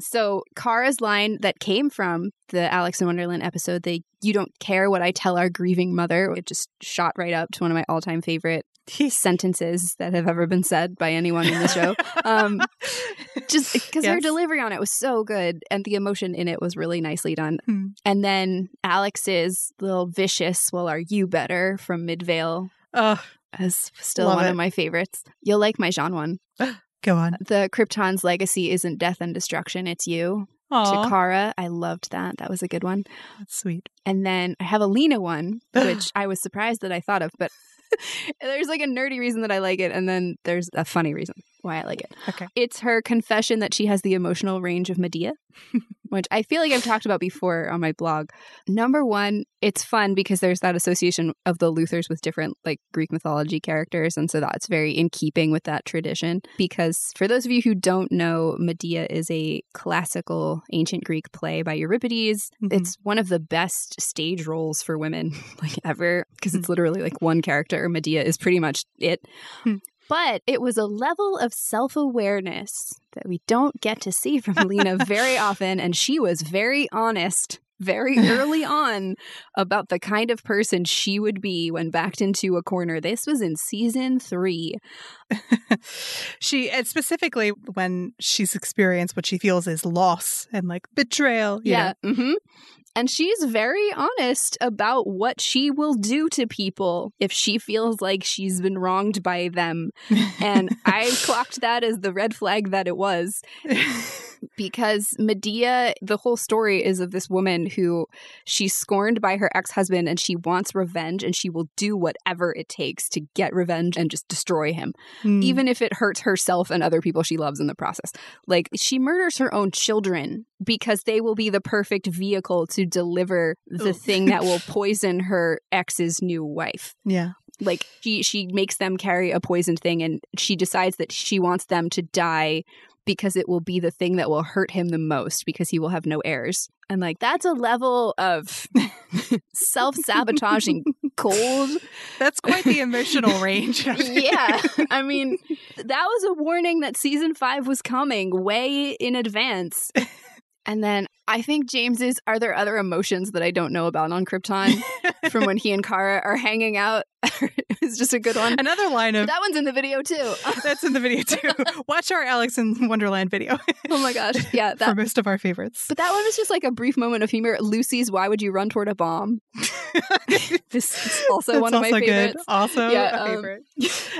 So Kara's line that came from the Alex in Wonderland episode, the "You don't care what I tell our grieving mother," it just shot right up to one of my all-time favorite sentences that have ever been said by anyone in the show. Um, just because her delivery on it was so good and the emotion in it was really nicely done. Hmm. And then Alex's little vicious, well, are you better from Midvale Ugh, is still one it. of my favorites. You'll like my J'onn one. go on. The Krypton's legacy isn't death and destruction, it's you. Aw, To Kara, I loved that. That was a good one. that's sweet. And then I have a Lena one, which I was surprised that I thought of, but there's like a nerdy reason that I like it, and then there's a funny reason why I like it. Okay. It's her confession that she has the emotional range of Medea, which I feel like I've talked about before on my blog. Number one, it's fun because there's that association of the Luthors with different like Greek mythology characters, and so that's very in keeping with that tradition. Because for those of you who don't know, Medea is a classical ancient Greek play by Euripides. Mhm. It's one of the best stage roles for women like ever because it's literally like one character. Medea is pretty much it. Hmm. But it was a level of self awareness that we don't get to see from Lena very often. And she was very honest very early on about the kind of person she would be when backed into a corner. This was in season three. she and specifically when she's experienced what she feels is loss and like betrayal. Yeah. know. Mm-hmm. And she's very honest about what she will do to people if she feels like she's been wronged by them. And I clocked that as the red flag that it was. because Medea, the whole story is of this woman who she's scorned by her ex husband and she wants revenge and she will do whatever it takes to get revenge and just destroy him, Mm. even if it hurts herself and other people she loves in the process. Like she murders her own children because they will be the perfect vehicle to deliver the Oof. thing that will poison her ex's new wife yeah. like she she makes them carry a poisoned thing and she decides that she wants them to die because it will be the thing that will hurt him the most because he will have no heirs and like that's a level of self-sabotaging cold That's quite the emotional range. yeah i mean that was a warning that season 5 was coming way in advance and then i think james's are there other emotions that i don't know about on krypton from when he and Kara are hanging out. it was just a good one. Another line of that one's in the video too. that's in the video too. Watch our Alex in Wonderland video. oh my gosh, yeah, that, for most of our favorites. But that one was just like a brief moment of humor. Lucy's "Why would you run toward a bomb?" this is also that's one of my also favorites. Good. Also yeah, a um, favorite.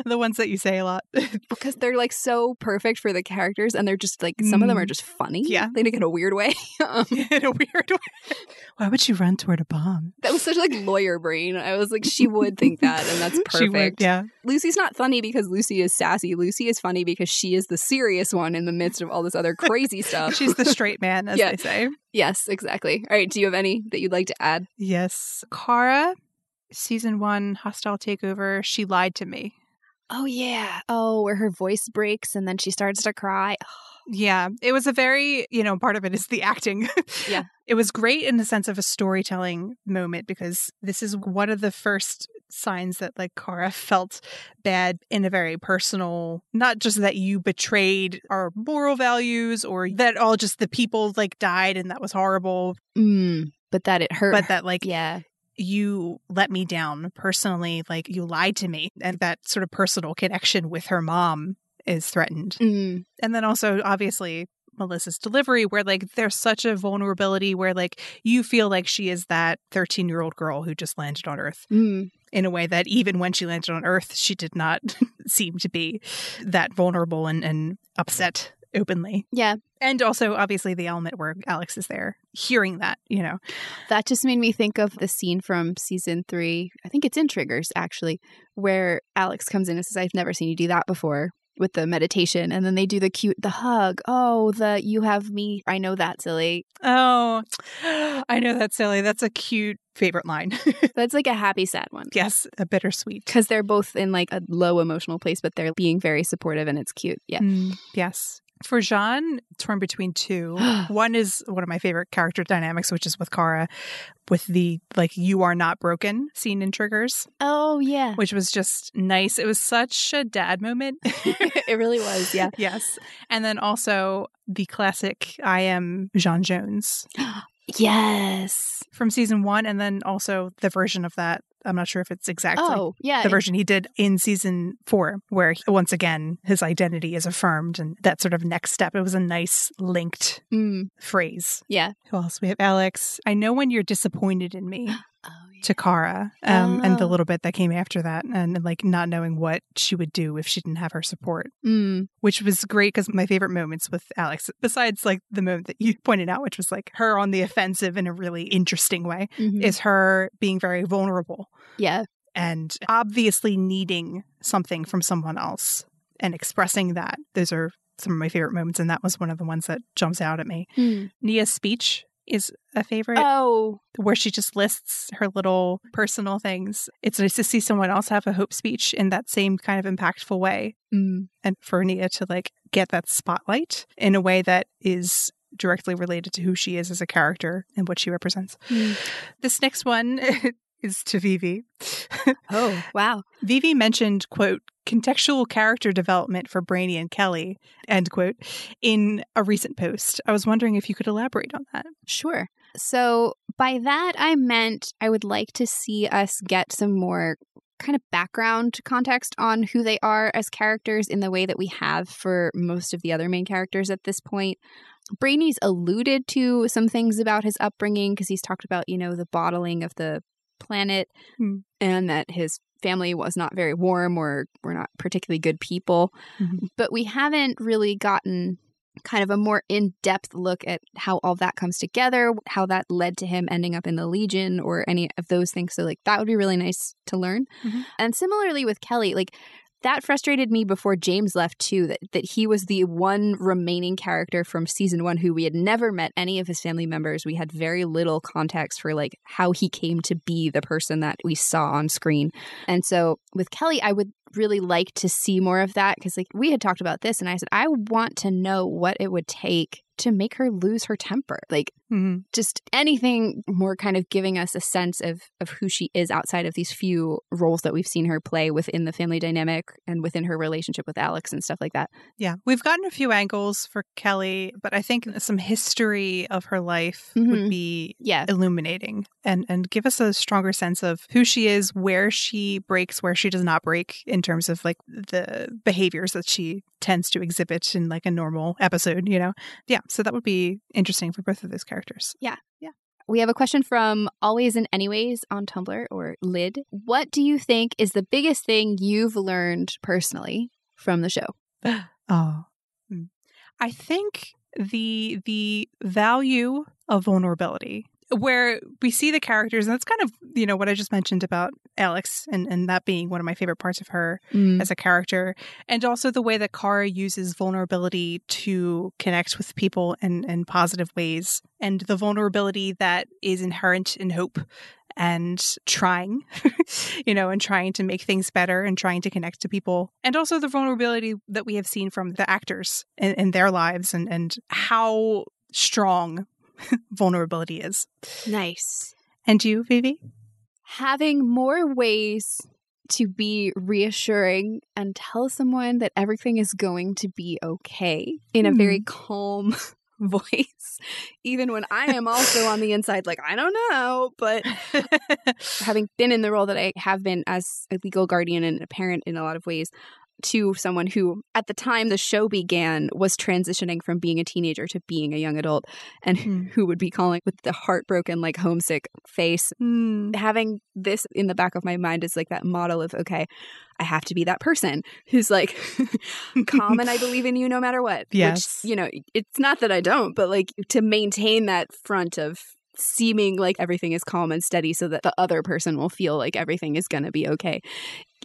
the ones that you say a lot because they're like so perfect for the characters, and they're just like some mm. of them are mm. just funny. Yeah, they make it a weird way. Um, in a weird way. Why would she run toward a bomb? That was such like lawyer brain. I was like, she would think that, and that's perfect. Would, yeah. Lucy's not funny because Lucy is sassy. Lucy is funny because she is the serious one in the midst of all this other crazy stuff. She's the straight man, as yeah. they say. Yes, exactly. All right. Do you have any that you'd like to add? Yes. Kara, season one, hostile takeover. She lied to me. Oh yeah. Oh, where her voice breaks and then she starts to cry. Yeah, it was a very, you know, part of it is the acting. yeah. It was great in the sense of a storytelling moment because this is one of the first signs that like Kara felt bad in a very personal, not just that you betrayed our moral values or that all just the people like died and that was horrible. Mm, but that it hurt. But that like, yeah you let me down personally like you lied to me and that sort of personal connection with her mom is threatened. Mm. And then also, obviously, Melissa's delivery, where like there's such a vulnerability where like you feel like she is that 13 year old girl who just landed on Earth mm. in a way that even when she landed on Earth, she did not seem to be that vulnerable and, and upset openly. Yeah. And also, obviously, the element where Alex is there hearing that, you know. That just made me think of the scene from season three. I think it's in Triggers, actually, where Alex comes in and says, I've never seen you do that before with the meditation and then they do the cute the hug. Oh the you have me. I know that silly. Oh i know that silly. That's a cute favorite line. That's like a happy sad one. Yes a bittersweet. Because they're both in like a low emotional place but they're being very supportive and it's cute. Yeah. Mm, yes for J'onn, torn between two. one is one of my favorite character dynamics, which is with Kara, with the like "you are not broken" scene in Triggers. Oh yeah, which was just nice. It was such a dad moment. it really was. Yeah. yes, and then also the classic "I am J'onn J'onzz." Yes. From season one, and then also the version of that. I'm not sure if it's exactly oh, yeah. the version he did in season four, where he, once again his identity is affirmed and that sort of next step. It was a nice linked mm. phrase. Yeah. Who else? We have Alex. I know when you're disappointed in me. to Kara um, oh. and the oh. little bit that came after that, and like not knowing what she would do if she didn't have her support, mm. which was great because my favorite moments with Alex, besides like the moment that you pointed out, which was like her on the offensive in a really interesting way, mm-hmm. is her being very vulnerable. Yeah. And obviously needing something from someone else and expressing that. Those are some of my favorite moments, and that was one of the ones that jumps out at me. Mm. Nia's speech is a favorite. Oh. Where she just lists her little personal things. It's nice to see someone else have a hope speech in that same kind of impactful way. Mm. And for Nia to like get that spotlight in a way that is directly related to who she is as a character and what she represents. Mm. This next one is to Vivi. oh, wow. Vivi mentioned, quote, contextual character development for Brainy and Kelly, end quote, in a recent post. I was wondering if you could elaborate on that. Sure. So by that, I meant I would like to see us get some more kind of background context on who they are as characters in the way that we have for most of the other main characters at this point. Brainy's alluded to some things about his upbringing because he's talked about, you know, the bottling of the planet mm. and that his family was not very warm or were not particularly good people. Mm-hmm. But we haven't really gotten kind of a more in-depth look at how all that comes together, how that led to him ending up in the Legion or any of those things. So like that would be really nice to learn. Mm-hmm. And similarly with Kelly, like that frustrated me before James left too. That that he was the one remaining character from season one who we had never met any of his family members. We had very little context for like how he came to be the person that we saw on screen. And so with Kelly, I would really like to see more of that because like we had talked about this, and I said I want to know what it would take to make her lose her temper. Like Mm-hmm. Just anything more kind of giving us a sense of of who she is outside of these few roles that we've seen her play within the family dynamic and within her relationship with Alex and stuff like that. Yeah, we've gotten a few angles for Kelly, but I think some history of her life mm-hmm. would be yeah. illuminating and and give us a stronger sense of who she is, where she breaks, where she does not break in terms of like the behaviors that she tends to exhibit in like a normal episode, you know? Yeah. So that would be interesting for both of those characters. Yeah. Yeah. We have a question from Always and Anyways on Tumblr or Lid. What do you think is the biggest thing you've learned personally from the show? oh. Hmm. I think the the value of vulnerability where we see the characters, and that's kind of, you know, what I just mentioned about Alex and, and that being one of my favorite parts of her mm. as a character. And also the way that Kara uses vulnerability to connect with people in, in positive ways, and the vulnerability that is inherent in hope and trying, you know, and trying to make things better and trying to connect to people. And also the vulnerability that we have seen from the actors in, in their lives and, and how strong vulnerability is. Nice. And you, Vivi? Having more ways to be reassuring and tell someone that everything is going to be okay in a very hmm. calm voice, even when I am also on the inside, like, I don't know. But having been in the role that I have been as a legal guardian and a parent in a lot of ways, to someone who, at the time the show began, was transitioning from being a teenager to being a young adult and mm. who would be calling with the heartbroken, like homesick face. Mm. Having this in the back of my mind is like that model of, okay, I have to be that person who's like calm and I believe in you no matter what. Yes. Which, you know, it's not that I don't, but like to maintain that front of seeming like everything is calm and steady so that the other person will feel like everything is going to be okay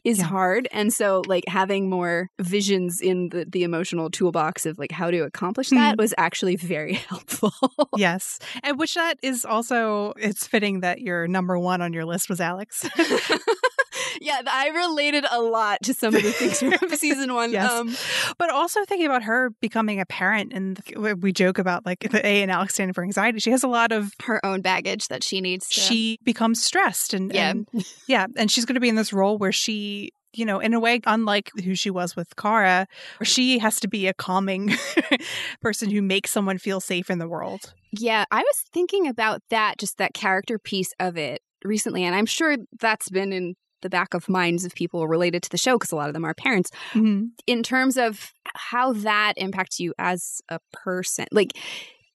is yeah. hard and so like having more visions in the, the emotional toolbox of like how to accomplish that mm-hmm. was actually very helpful yes and which that is also it's fitting that your number one on your list was alex yeah, I related a lot to some of the things from season one. Yes. Um, but also thinking about her becoming a parent, and we joke about like the A and Alex standing for anxiety. She has a lot of her own baggage that she needs. To... She becomes stressed, and yeah, and, yeah, and she's going to be in this role where she you know, in a way, unlike who she was with Kara, she has to be a calming person who makes someone feel safe in the world. Yeah, I was thinking about that, just that character piece of it recently. And I'm sure that's been in the back of minds of people related to the show because a lot of them are parents mm-hmm. in terms of how that impacts you as a person like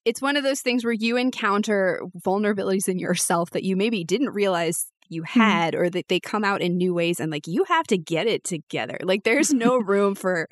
it's one of those things where you encounter vulnerabilities in yourself that you maybe didn't realize you mm-hmm. had mm-hmm. or that they come out in new ways and like you have to get it together like there's no room for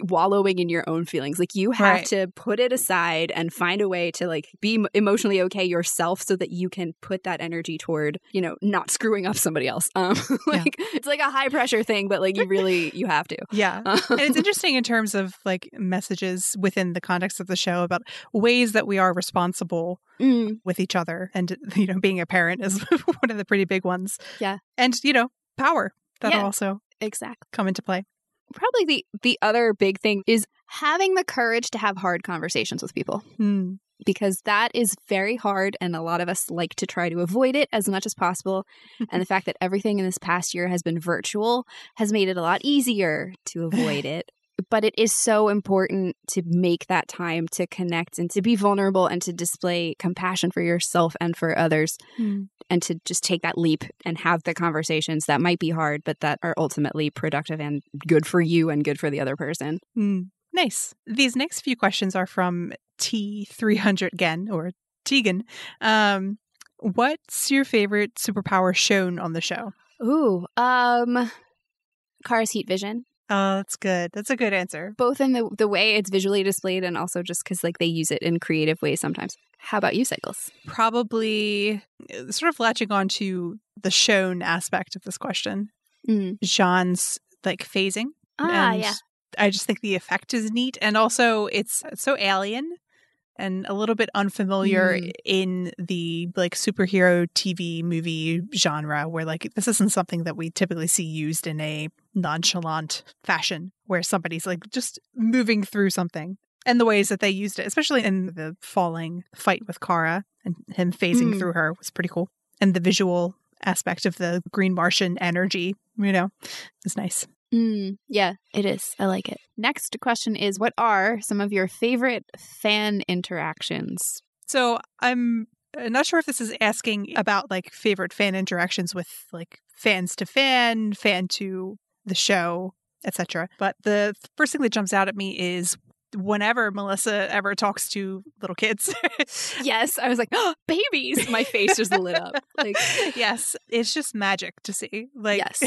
wallowing in your own feelings. Like you have right. to put it aside and find a way to like be emotionally okay yourself so that you can put that energy toward, you know, not screwing up somebody else. Um like yeah. it's like a high pressure thing, but like you really you have to. Yeah. Um, and it's interesting in terms of like messages within the context of the show about ways that we are responsible mm. with each other and you know, being a parent is one of the pretty big ones. Yeah. And, you know, power that yeah, also exactly come into play probably the the other big thing is having the courage to have hard conversations with people. Hmm. Because that is very hard, and a lot of us like to try to avoid it as much as possible. and the fact that everything in this past year has been virtual has made it a lot easier to avoid it but it is so important to make that time to connect and to be vulnerable and to display compassion for yourself and for others mm. And to just take that leap and have the conversations that might be hard but that are ultimately productive and good for you and good for the other person. Mm. nice. These next few questions are from t300 again or tegan. Um, what's your favorite superpower shown on the show? Ooh um Kara's heat vision Oh, that's good. That's a good answer. Both in the the way it's visually displayed and also just because like they use it in creative ways sometimes. How about you, Cycles? Probably uh, sort of latching on to the shown aspect of this question. Mm. J'onn's like phasing. Ah, yeah. I just think the effect is neat, and also it's so alien and a little bit unfamiliar mm. in the like superhero TV movie genre where like this isn't something that we typically see used in a nonchalant fashion where somebody's like just moving through something and the ways that they used it especially in the falling fight with Kara and him phasing Mm. through her was pretty cool. And the visual aspect of the green Martian energy, you know, is nice. Mm, yeah, it is. I like it. Next question is What are some of your favorite fan interactions? So I'm not sure if this is asking about like favorite fan interactions with like fans to fan, fan to the show, etc. But the first thing that jumps out at me is whenever Melissa ever talks to little kids. Yes, I was like, oh, babies. My face just lit up. Like, yes, it's just magic to see. Like, Yes.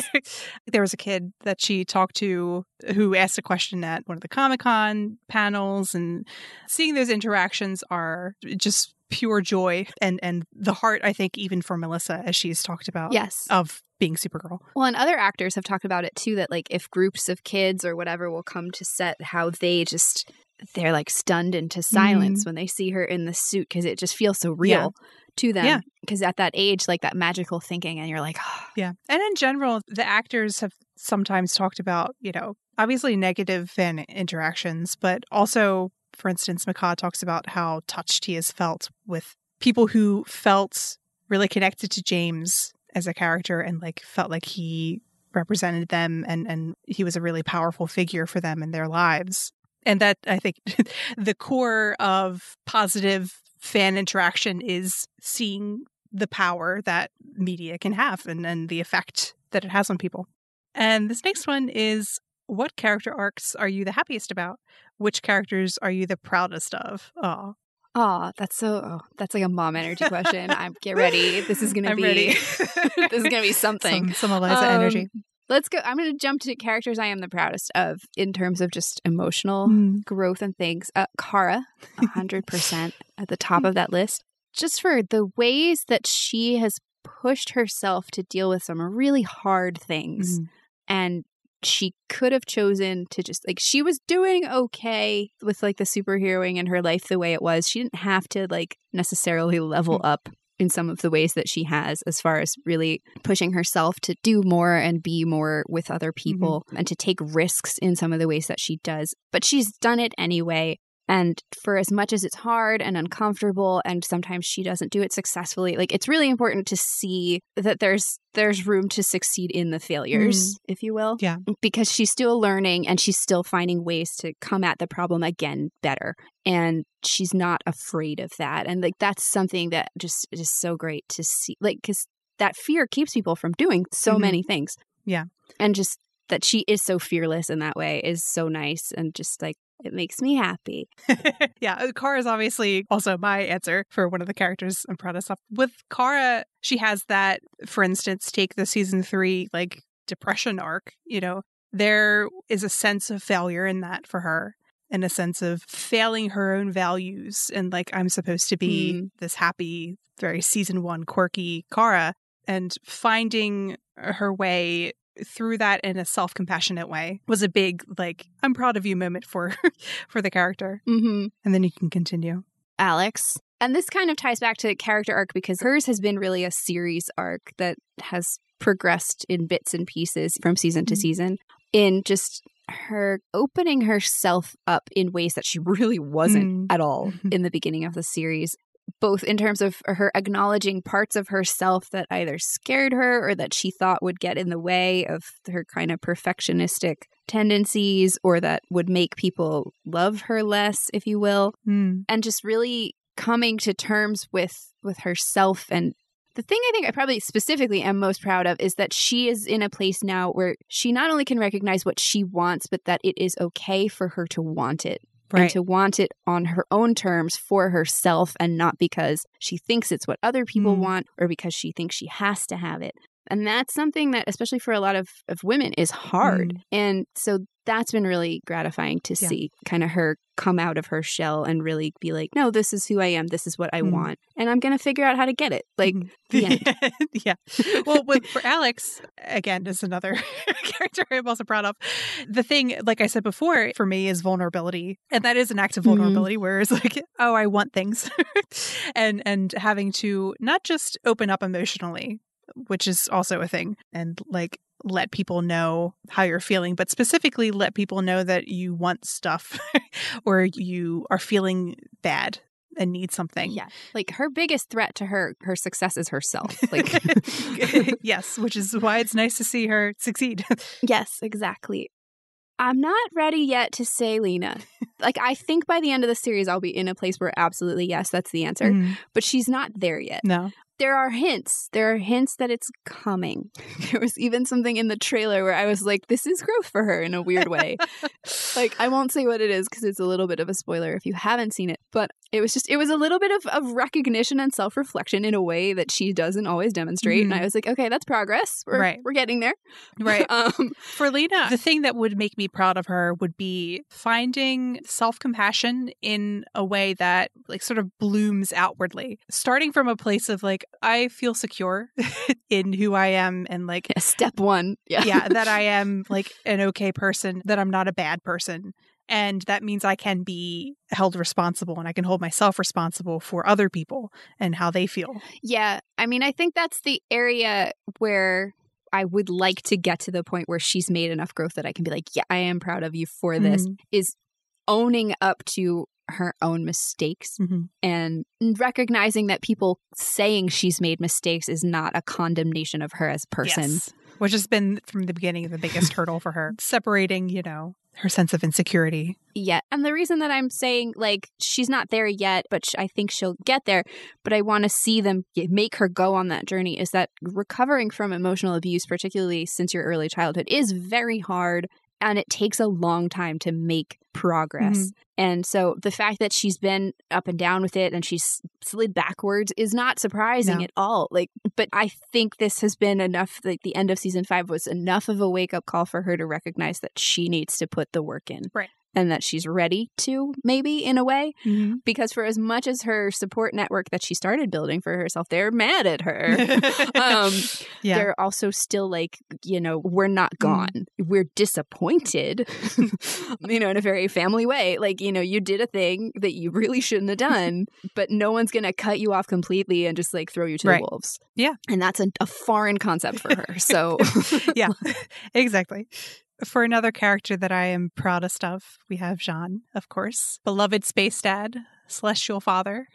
there was a kid that she talked to who asked a question at one of the Comic Con panels, and seeing those interactions are just pure joy and and the heart. I think even for Melissa, as she's talked about, yes. of being Supergirl. Well, and other actors have talked about it too that, like, if groups of kids or whatever will come to set, how they just. They're like stunned into silence mm-hmm. when they see her in the suit because it just feels so real to them. Yeah. Because at that age, like that magical thinking, and you're like, oh, Yeah. And in general, the actors have sometimes talked about, you know, obviously negative fan interactions, but also, for instance, Mehcad talks about how touched he has felt with people who felt really connected to James as a character and like felt like he represented them and and he was a really powerful figure for them in their lives. And that I think the core of positive fan interaction is seeing the power that media can have and, and the effect that it has on people. And this next one is what character arcs are you the happiest about? Which characters are you the proudest of? Oh, oh, that's so, oh, that's like a mom energy question. I'm get ready. This is gonna I'm be, this is gonna be something. Some, some Eliza Um, energy. Let's go. I'm going to jump to characters I am the proudest of in terms of just emotional Mm. growth and things. Uh, Kara, 100% at the top of that list. Just for the ways that she has pushed herself to deal with some really hard things. Mhm. And she could have chosen to just, like, she was doing okay with, like, the superheroing in her life the way it was. She didn't have to, like, necessarily level mm. up in some of the ways that she has as far as really pushing herself to do more and be more with other mm-hmm. people and to take risks in some of the ways that she does. But she's done it anyway. And for as much as it's hard and uncomfortable and sometimes she doesn't do it successfully, like it's really important to see that there's there's room to succeed in the failures, if you will. Yeah. Because she's still learning and she's still finding ways to come at the problem again better. And she's not afraid of that. And like that's something that just is so great to see. Like cuz that fear keeps people from doing so Mhm. many things. Yeah. And just that she is so fearless in that way is so nice and just like it makes me happy. yeah, Kara is obviously also my answer for one of the characters I'm proudest of. With Kara, she has that, for instance, take the season three like depression arc, you know, there is a sense of failure in that for her and a sense of failing her own values and like I'm supposed to be Mm. this happy, very season one quirky Kara and finding her way through that in a self-compassionate way was a big like I'm proud of you moment for for the character. Mhm. And then you can continue. Alex. And this kind of ties back to character arc because hers has been really a series arc that has progressed in bits and pieces from season to Mhm. season in just her opening herself up in ways that she really wasn't Mm. at all in the beginning of the series both in terms of her acknowledging parts of herself that either scared her or that she thought would get in the way of her kind of perfectionistic tendencies or that would make people love her less if you will. Mm. and just really coming to terms with with herself. And the thing I think I probably specifically am most proud of is that she is in a place now where she not only can recognize what she wants, but that it is okay for her to want it and to want it on her own terms for herself and not because she thinks it's what other people Mm. want or because she thinks she has to have it. And that's something that, especially for a lot of, of women, is hard. And so that's been really gratifying to Yeah. see kind of her come out of her shell and really be like, no, this is who I am. This is what I Mm. want. And I'm going to figure out how to get it. Like, Mhm. the end. yeah. Well, with, for Alex, again, is another character I'm also proud of. The thing, like I said before, for me is vulnerability, and that is an act of Mhm. vulnerability. Where it's like, oh, I want things, and and having to not just open up emotionally, which is also a thing, and like let people know how you're feeling, but specifically let people know that you want stuff or you are feeling bad and need something. Yeah. Like her biggest threat to her her success is herself. Like yes, which is why it's nice to see her succeed. yes, exactly. I'm not ready yet to say Lena. like I think by the end of the series I'll be in a place where absolutely yes, that's the answer. Mm. But she's not there yet. No there are hints. There are hints that it's coming. There was even something in the trailer where I was like, this is growth for her in a weird way. like, I won't say what it is because it's a little bit of a spoiler if you haven't seen it, but it was just, it was a little bit of, of recognition and self reflection in a way that she doesn't always demonstrate. Mm-hmm. And I was like, okay, that's progress. We're, right. we're getting there. Right. um, for Lena, the thing that would make me proud of her would be finding self compassion in a way that, like, sort of blooms outwardly, starting from a place of, like, I feel secure in who I am and like yeah, step one. Yeah. yeah, that I am like an okay person, that I'm not a bad person. And that means I can be held responsible and I can hold myself responsible for other people and how they feel. Yeah. I mean, I think that's the area where I would like to get to the point where she's made enough growth that I can be like, yeah, I am proud of you for this, mm-hmm. is owning up to her own mistakes mm-hmm. and recognizing that people saying she's made mistakes is not a condemnation of her as a person. Yes. Which has been from the beginning the biggest hurdle for her, separating, you know, her sense of insecurity. Yeah. And the reason that I'm saying, like, she's not there yet, but I think she'll get there, but I want to see them make her go on that journey is that recovering from emotional abuse, particularly since your early childhood, is very hard and it takes a long time to make progress. Mm-hmm. And so the fact that she's been up and down with it and she's slid backwards is not surprising no. at all. Like, but I think this has been enough, like, the end of season five was enough of a wake up call for her to recognize that she needs to put the work in. Right and that she's ready to, maybe in a way. Mm-hmm. Because for as much as her support network that she started building for herself, they're mad at her. um, yeah. They're also still like, you know, we're not mm-hmm. gone. Mm-hmm. We're disappointed, you know, in a very family way. Like, you know, you did a thing that you really shouldn't have done, but no one's going to cut you off completely and just like throw you to right. the wolves. Yeah. And that's a, a foreign concept for her. So, yeah, exactly. For another character that I am proudest of, we have J'onn, of course, beloved space dad, celestial father.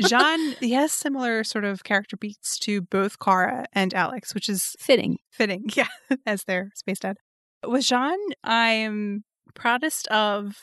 J'onn, he has similar sort of character beats to both Kara and Alex, which is fitting. Fitting, yeah, as their space dad. With Jean, I'm proudest of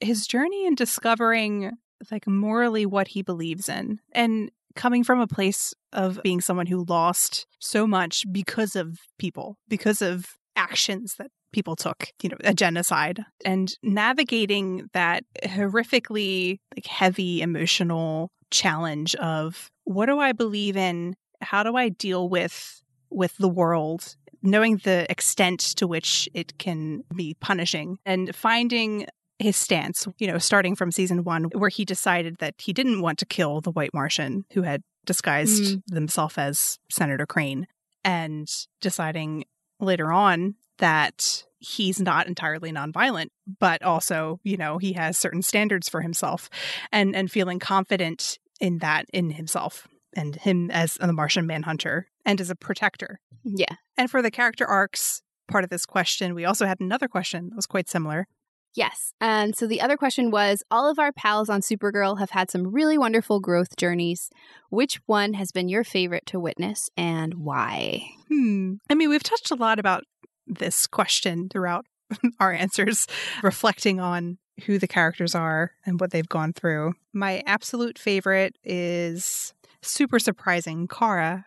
his journey in discovering like morally what he believes in and coming from a place of being someone who lost so much because of people, because of actions that people took, you know, a genocide and navigating that horrifically like heavy emotional challenge of what do I believe in? How do I deal with with the world? Knowing the extent to which it can be punishing and finding his stance, you know, starting from season one, where he decided that he didn't want to kill the white Martian who had disguised mm. himself as Senator Crane, and deciding later on that he's not entirely nonviolent, but also, you know, he has certain standards for himself and and feeling confident in that in himself and him as the Martian manhunter and as a protector. Yeah. And for the character arcs part of this question, we also had another question that was quite similar. Yes. And so the other question was all of our pals on Supergirl have had some really wonderful growth journeys. Which one has been your favorite to witness and why? Hmm. I mean, we've touched a lot about this question throughout our answers, reflecting on who the characters are and what they've gone through. My absolute favorite is super surprising Kara.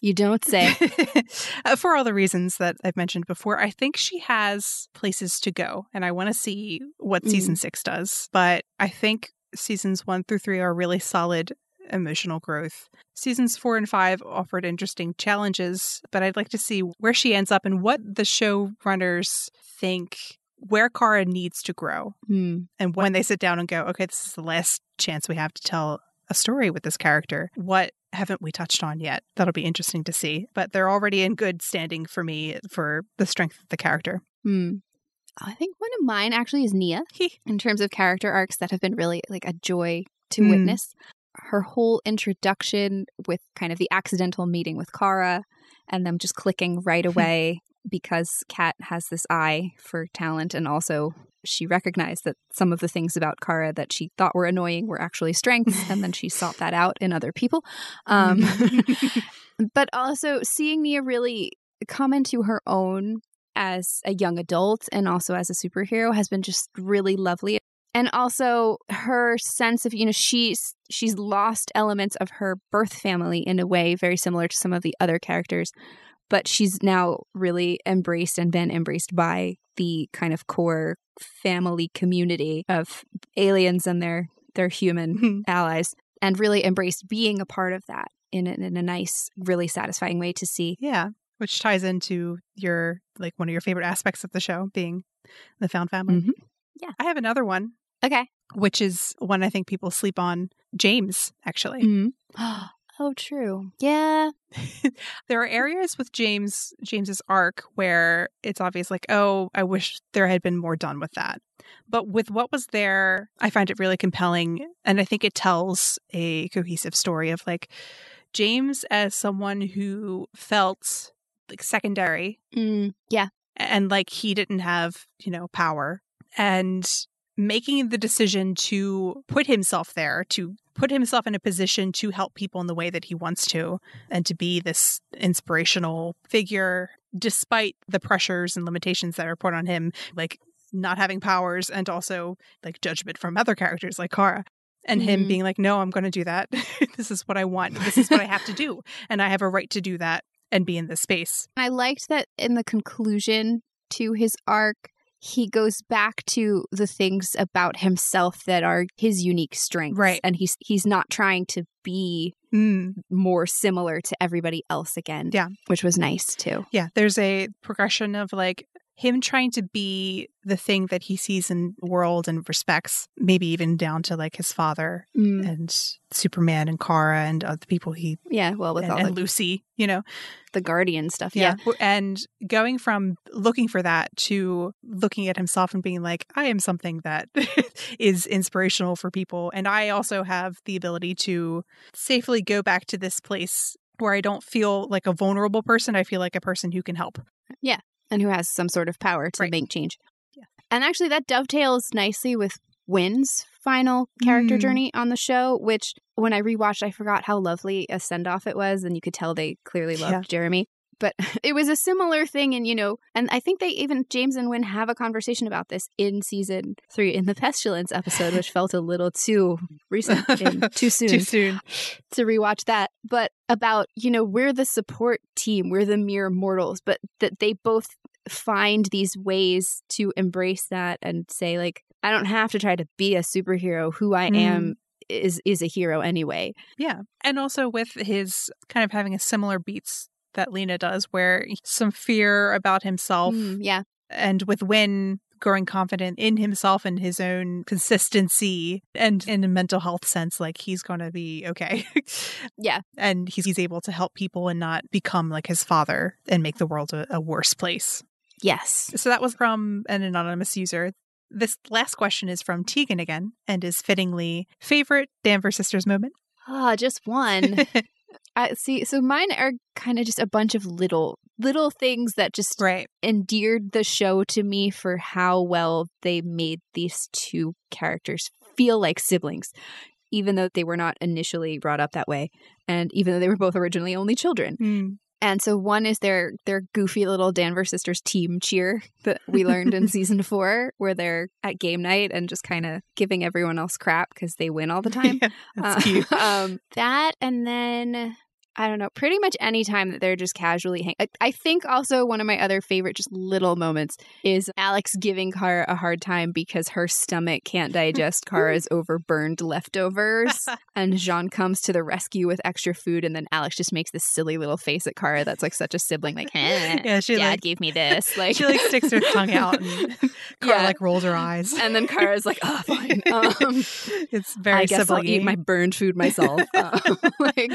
you don't say. Uh, for all the reasons that I've mentioned before, I think she has places to go, and I want to see what mm. season six does. But I think seasons one through three are really solid emotional growth. Seasons four and five offered interesting challenges, but I'd like to see where she ends up and what the showrunners think where Kara needs to grow. Mm. And when they sit down and go, okay, this is the last chance we have to tell a story with this character, what haven't we touched on yet? That'll be interesting to see. But they're already in good standing for me for the strength of the character. Mm. I think one of mine actually is Nia in terms of character arcs that have been really like a joy to mm. witness her whole introduction with kind of the accidental meeting with Kara and them just clicking right away because Cat has this eye for talent and also she recognized that some of the things about Kara that she thought were annoying were actually strengths, and then she sought that out in other people. Um, but also seeing Nia really come into her own as a young adult and also as a superhero has been just really lovely and also her sense of you know she's she's lost elements of her birth family in a way very similar to some of the other characters but she's now really embraced and been embraced by the kind of core family community of aliens and their their human allies and really embraced being a part of that in a, in a nice really satisfying way to see. Yeah which ties into your like one of your favorite aspects of the show being the found family. Mm-hmm. yeah. I have another one okay which is one i think people sleep on james actually mm-hmm. Oh, true. Yeah. there are areas with James James's arc where it's obvious like, oh, I wish there had been more done with that. But with what was there, I find it really compelling and I think it tells a cohesive story of like James as someone who felt like secondary. Mm, yeah. And like he didn't have, you know, power and making the decision to put himself there, to put himself in a position to help people in the way that he wants to, and to be this inspirational figure, despite the pressures and limitations that are put on him, like not having powers and also like judgment from other characters like Kara. And mm-hmm. him being like, no, I'm going to do that. this is what I want. This is what I have to do. And I have a right to do that and be in this space. I liked that in the conclusion to his arc, he goes back to the things about himself that are his unique strengths. Right. And he's he's not trying to be mm. more similar to everybody else again. Yeah. Which was nice too. Yeah. There's a progression of like him trying to be the thing that he sees in the world and respects, maybe even down to like his father mm. and Superman and Kara and other people he yeah well with and, all and the, Lucy, you know, the Guardian stuff. Yeah. yeah, and going from looking for that to looking at himself and being like, I am something that is inspirational for people, and I also have the ability to safely go back to this place where I don't feel like a vulnerable person. I feel like a person who can help. Yeah and who has some sort of power to right. make change. Yeah. And actually, that dovetails nicely with Winn's final character mm. journey on the show, which when I rewatched, I forgot how lovely a send off it was. And you could tell they clearly loved yeah. Jeremy. But it was a similar thing. And, you know, and I think they even, James and Wynn have a conversation about this in season three in the Pestilence episode, which felt a little too recent, too soon. too soon. To rewatch that. But about, you know, we're the support team, we're the mere mortals, but that they both find these ways to embrace that and say like I don't have to try to be a superhero. Who I mm. am is is a hero anyway. Yeah. And also with his kind of having a similar beats that Lena does where some fear about himself. Mm, yeah. And with Winn growing confident in himself and his own consistency and in a mental health sense like he's going to be okay yeah and he's, he's able to help people and not become like his father and make the world a, a worse place Yes. So that was from an anonymous user. This last question is from Tegan again and is fittingly favorite Danvers Sisters moment. Ah, oh, just one. I see. So mine are kind of just a bunch of little little things that just right. endeared the show to me for how well they made these two characters feel like siblings, even though they were not initially brought up that way, and even though they were both originally only children. Mm. And so one is their their goofy little Danvers sisters team cheer that we learned in season four, where they're at game night and just kind of giving everyone else crap because they win all the time. Yeah, that's uh, cute. Um, that and then I don't know, pretty much any time that they're just casually hang. I, I, think also one of my other favorite just little moments is Alex giving Kara a hard time because her stomach can't digest Kara's overburned leftovers. and J'onn comes to the rescue with extra food, and then Alex just makes this silly little face at Kara that's like such a sibling, like, eh, yeah, she Dad like, gave me this. Like she like sticks her tongue out and Kara yeah. like rolls her eyes. And then Kara's like, oh fine. Um, it's very I guess I'll eat my burned food myself. Um, like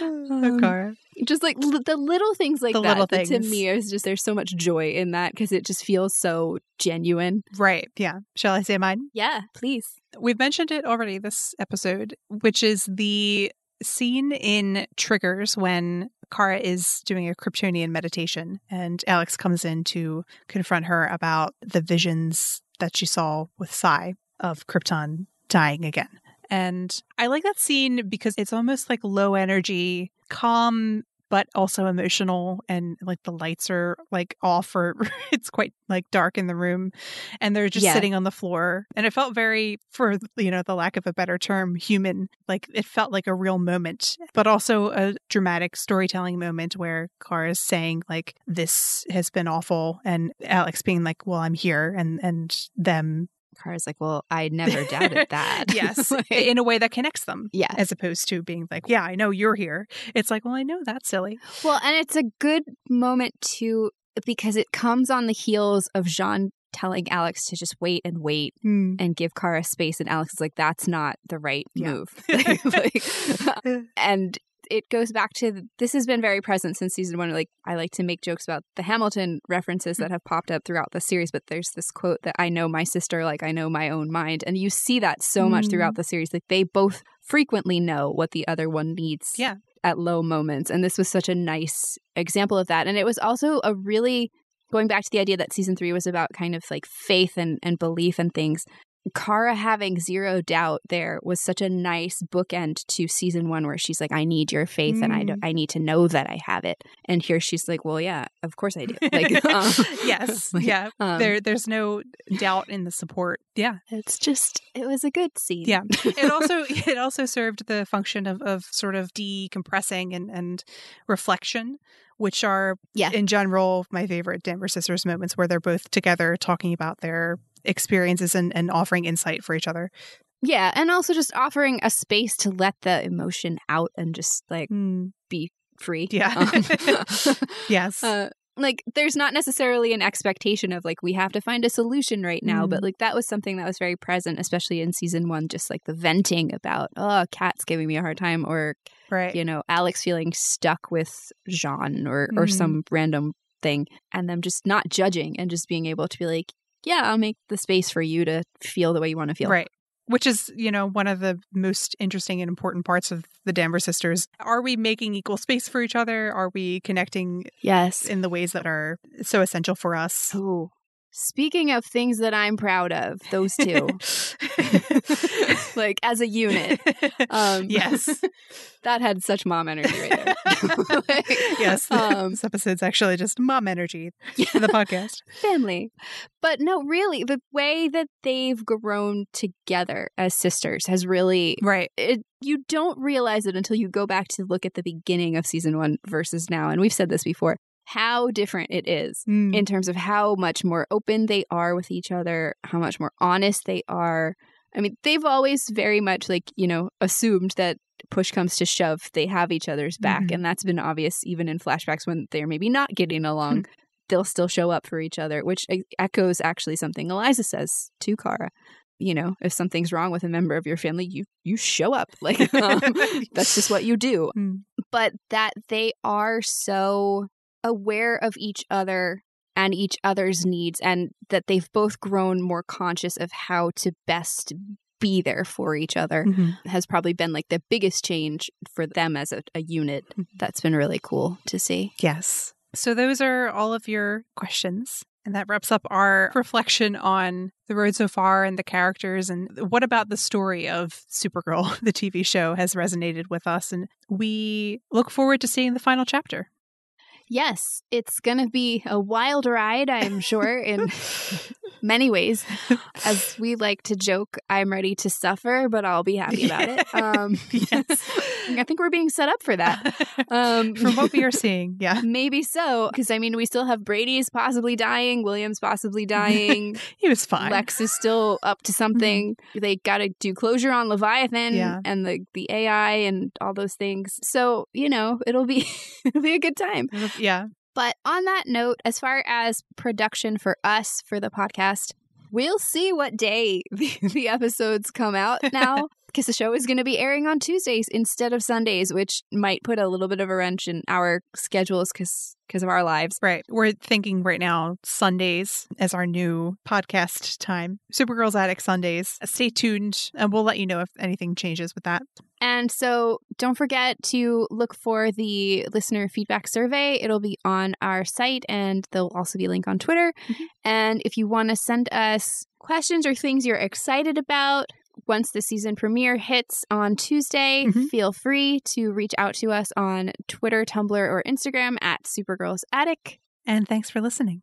um, just like l- the little things like the that, little things. to me is just there's so much joy in that because it just feels so genuine. Right. Yeah. Shall I say mine? Yeah, please. We've mentioned it already this episode, which is the scene in Triggers when Kara is doing a Kryptonian meditation, and Alex comes in to confront her about the visions that she saw with Psi of Krypton dying again. And I like that scene because it's almost like low energy, calm but also emotional and like the lights are like off or it's quite like dark in the room and they're just yeah. sitting on the floor and it felt very for you know the lack of a better term human like it felt like a real moment but also a dramatic storytelling moment where Kara is saying like this has been awful and Alex being like well I'm here and and them Kara's like, well, I never doubted that. yes. like, in a way that connects them. Yeah. As opposed to being like, yeah, I know you're here. It's like, well, I know that's silly. Well, and it's a good moment to, because it comes on the heels of J'onn telling Alex to just wait and wait mm. and give Kara space. And Alex is like, that's not the right yeah. move. like, and it goes back to this has been very present since season one. Like I like to make jokes about the Hamilton references that have popped up throughout the series, but there's this quote that I know my sister like I know my own mind, and you see that so much throughout mm. the series. Like they both frequently know what the other one needs. Yeah. At low moments. And this was such a nice example of that. And it was also a really going back to the idea that season three was about kind of like faith and, and belief and things. Kara having zero doubt there was such a nice bookend to season one where she's like, I need your faith mm. and I, I need to know that I have it. And here she's like, well, yeah, of course I do. Like, um, yes. Like, yeah. Um, there, there's no doubt in the support. Yeah. It's just, it was a good scene. Yeah. It also, it also served the function of, of sort of decompressing and, and reflection which are yeah. in general my favorite Danvers sisters moments where they're both together talking about their experiences and, and offering insight for each other. Yeah, and also just offering a space to let the emotion out and just like mm. be free. Yeah. Um, yes. Uh, like there's not necessarily an expectation of like we have to find a solution right now, mm. but like that was something that was very present, especially in season one, just like the venting about, oh, Cat's giving me a hard time or right. you know, Alex feeling stuck with J'onn or mm. or some random thing and them just not judging and just being able to be like, yeah, I'll make the space for you to feel the way you want to feel. Right. Which is, you know, one of the most interesting and important parts of the Danvers sisters. Are we making equal space for each other? Are we connecting yes in the ways that are so essential for us? Oh, Speaking of things that I'm proud of, those two, like as a unit. Um, yes. that had such mom energy right there. like, yes. Um, this episode's actually just mom energy for the podcast. Family. But no, really, the way that they've grown together as sisters has really. Right. It, you don't realize it until you go back to look at the beginning of season one versus now. And we've said this before how different it is mm. in terms of how much more open they are with each other, how much more honest they are. I mean, they've always very much like, you know, assumed that push comes to shove, they have each other's back. Mm-hmm. And that's been obvious even in flashbacks when they're maybe not getting along. Mm. They'll still show up for each other, which echoes actually something Eliza says to Kara you know if something's wrong with a member of your family you you show up like um, that's just what you do mm. but that they are so aware of each other and each other's needs and that they've both grown more conscious of how to best be there for each other mm-hmm. has probably been like the biggest change for them as a, a unit mm-hmm. that's been really cool to see yes so those are all of your questions and that wraps up our reflection on the road so far and the characters. And what about the story of Supergirl, the TV show, has resonated with us. And we look forward to seeing the final chapter. Yes, it's going to be a wild ride, I'm sure, in many ways. As we like to joke, I'm ready to suffer, but I'll be happy about it. Um, yes. I think we're being set up for that. Um, From what we are seeing, yeah. Maybe so. Because, I mean, we still have Brainy's possibly dying, William's possibly dying. he was fine. Lex is still up to something. Mm-hmm. They got to do closure on Leviathan yeah. and the, the AI and all those things. So, you know, it'll be, it'll be a good time. Yeah. But on that note, as far as production for us for the podcast, we'll see what day the, the episodes come out now. Because the show is going to be airing on Tuesdays instead of Sundays, which might put a little bit of a wrench in our schedules because because of our lives. Right. We're thinking right now Sundays as our new podcast time. Supergirls Attic Sundays. Stay tuned and we'll let you know if anything changes with that. And so don't forget to look for the listener feedback survey. It'll be on our site and there'll also be a link on Twitter. Mm-hmm. And if you want to send us questions or things you're excited about, once the season premiere hits on Tuesday, mm-hmm. feel free to reach out to us on Twitter, Tumblr, or Instagram at Supergirls Attic. And thanks for listening.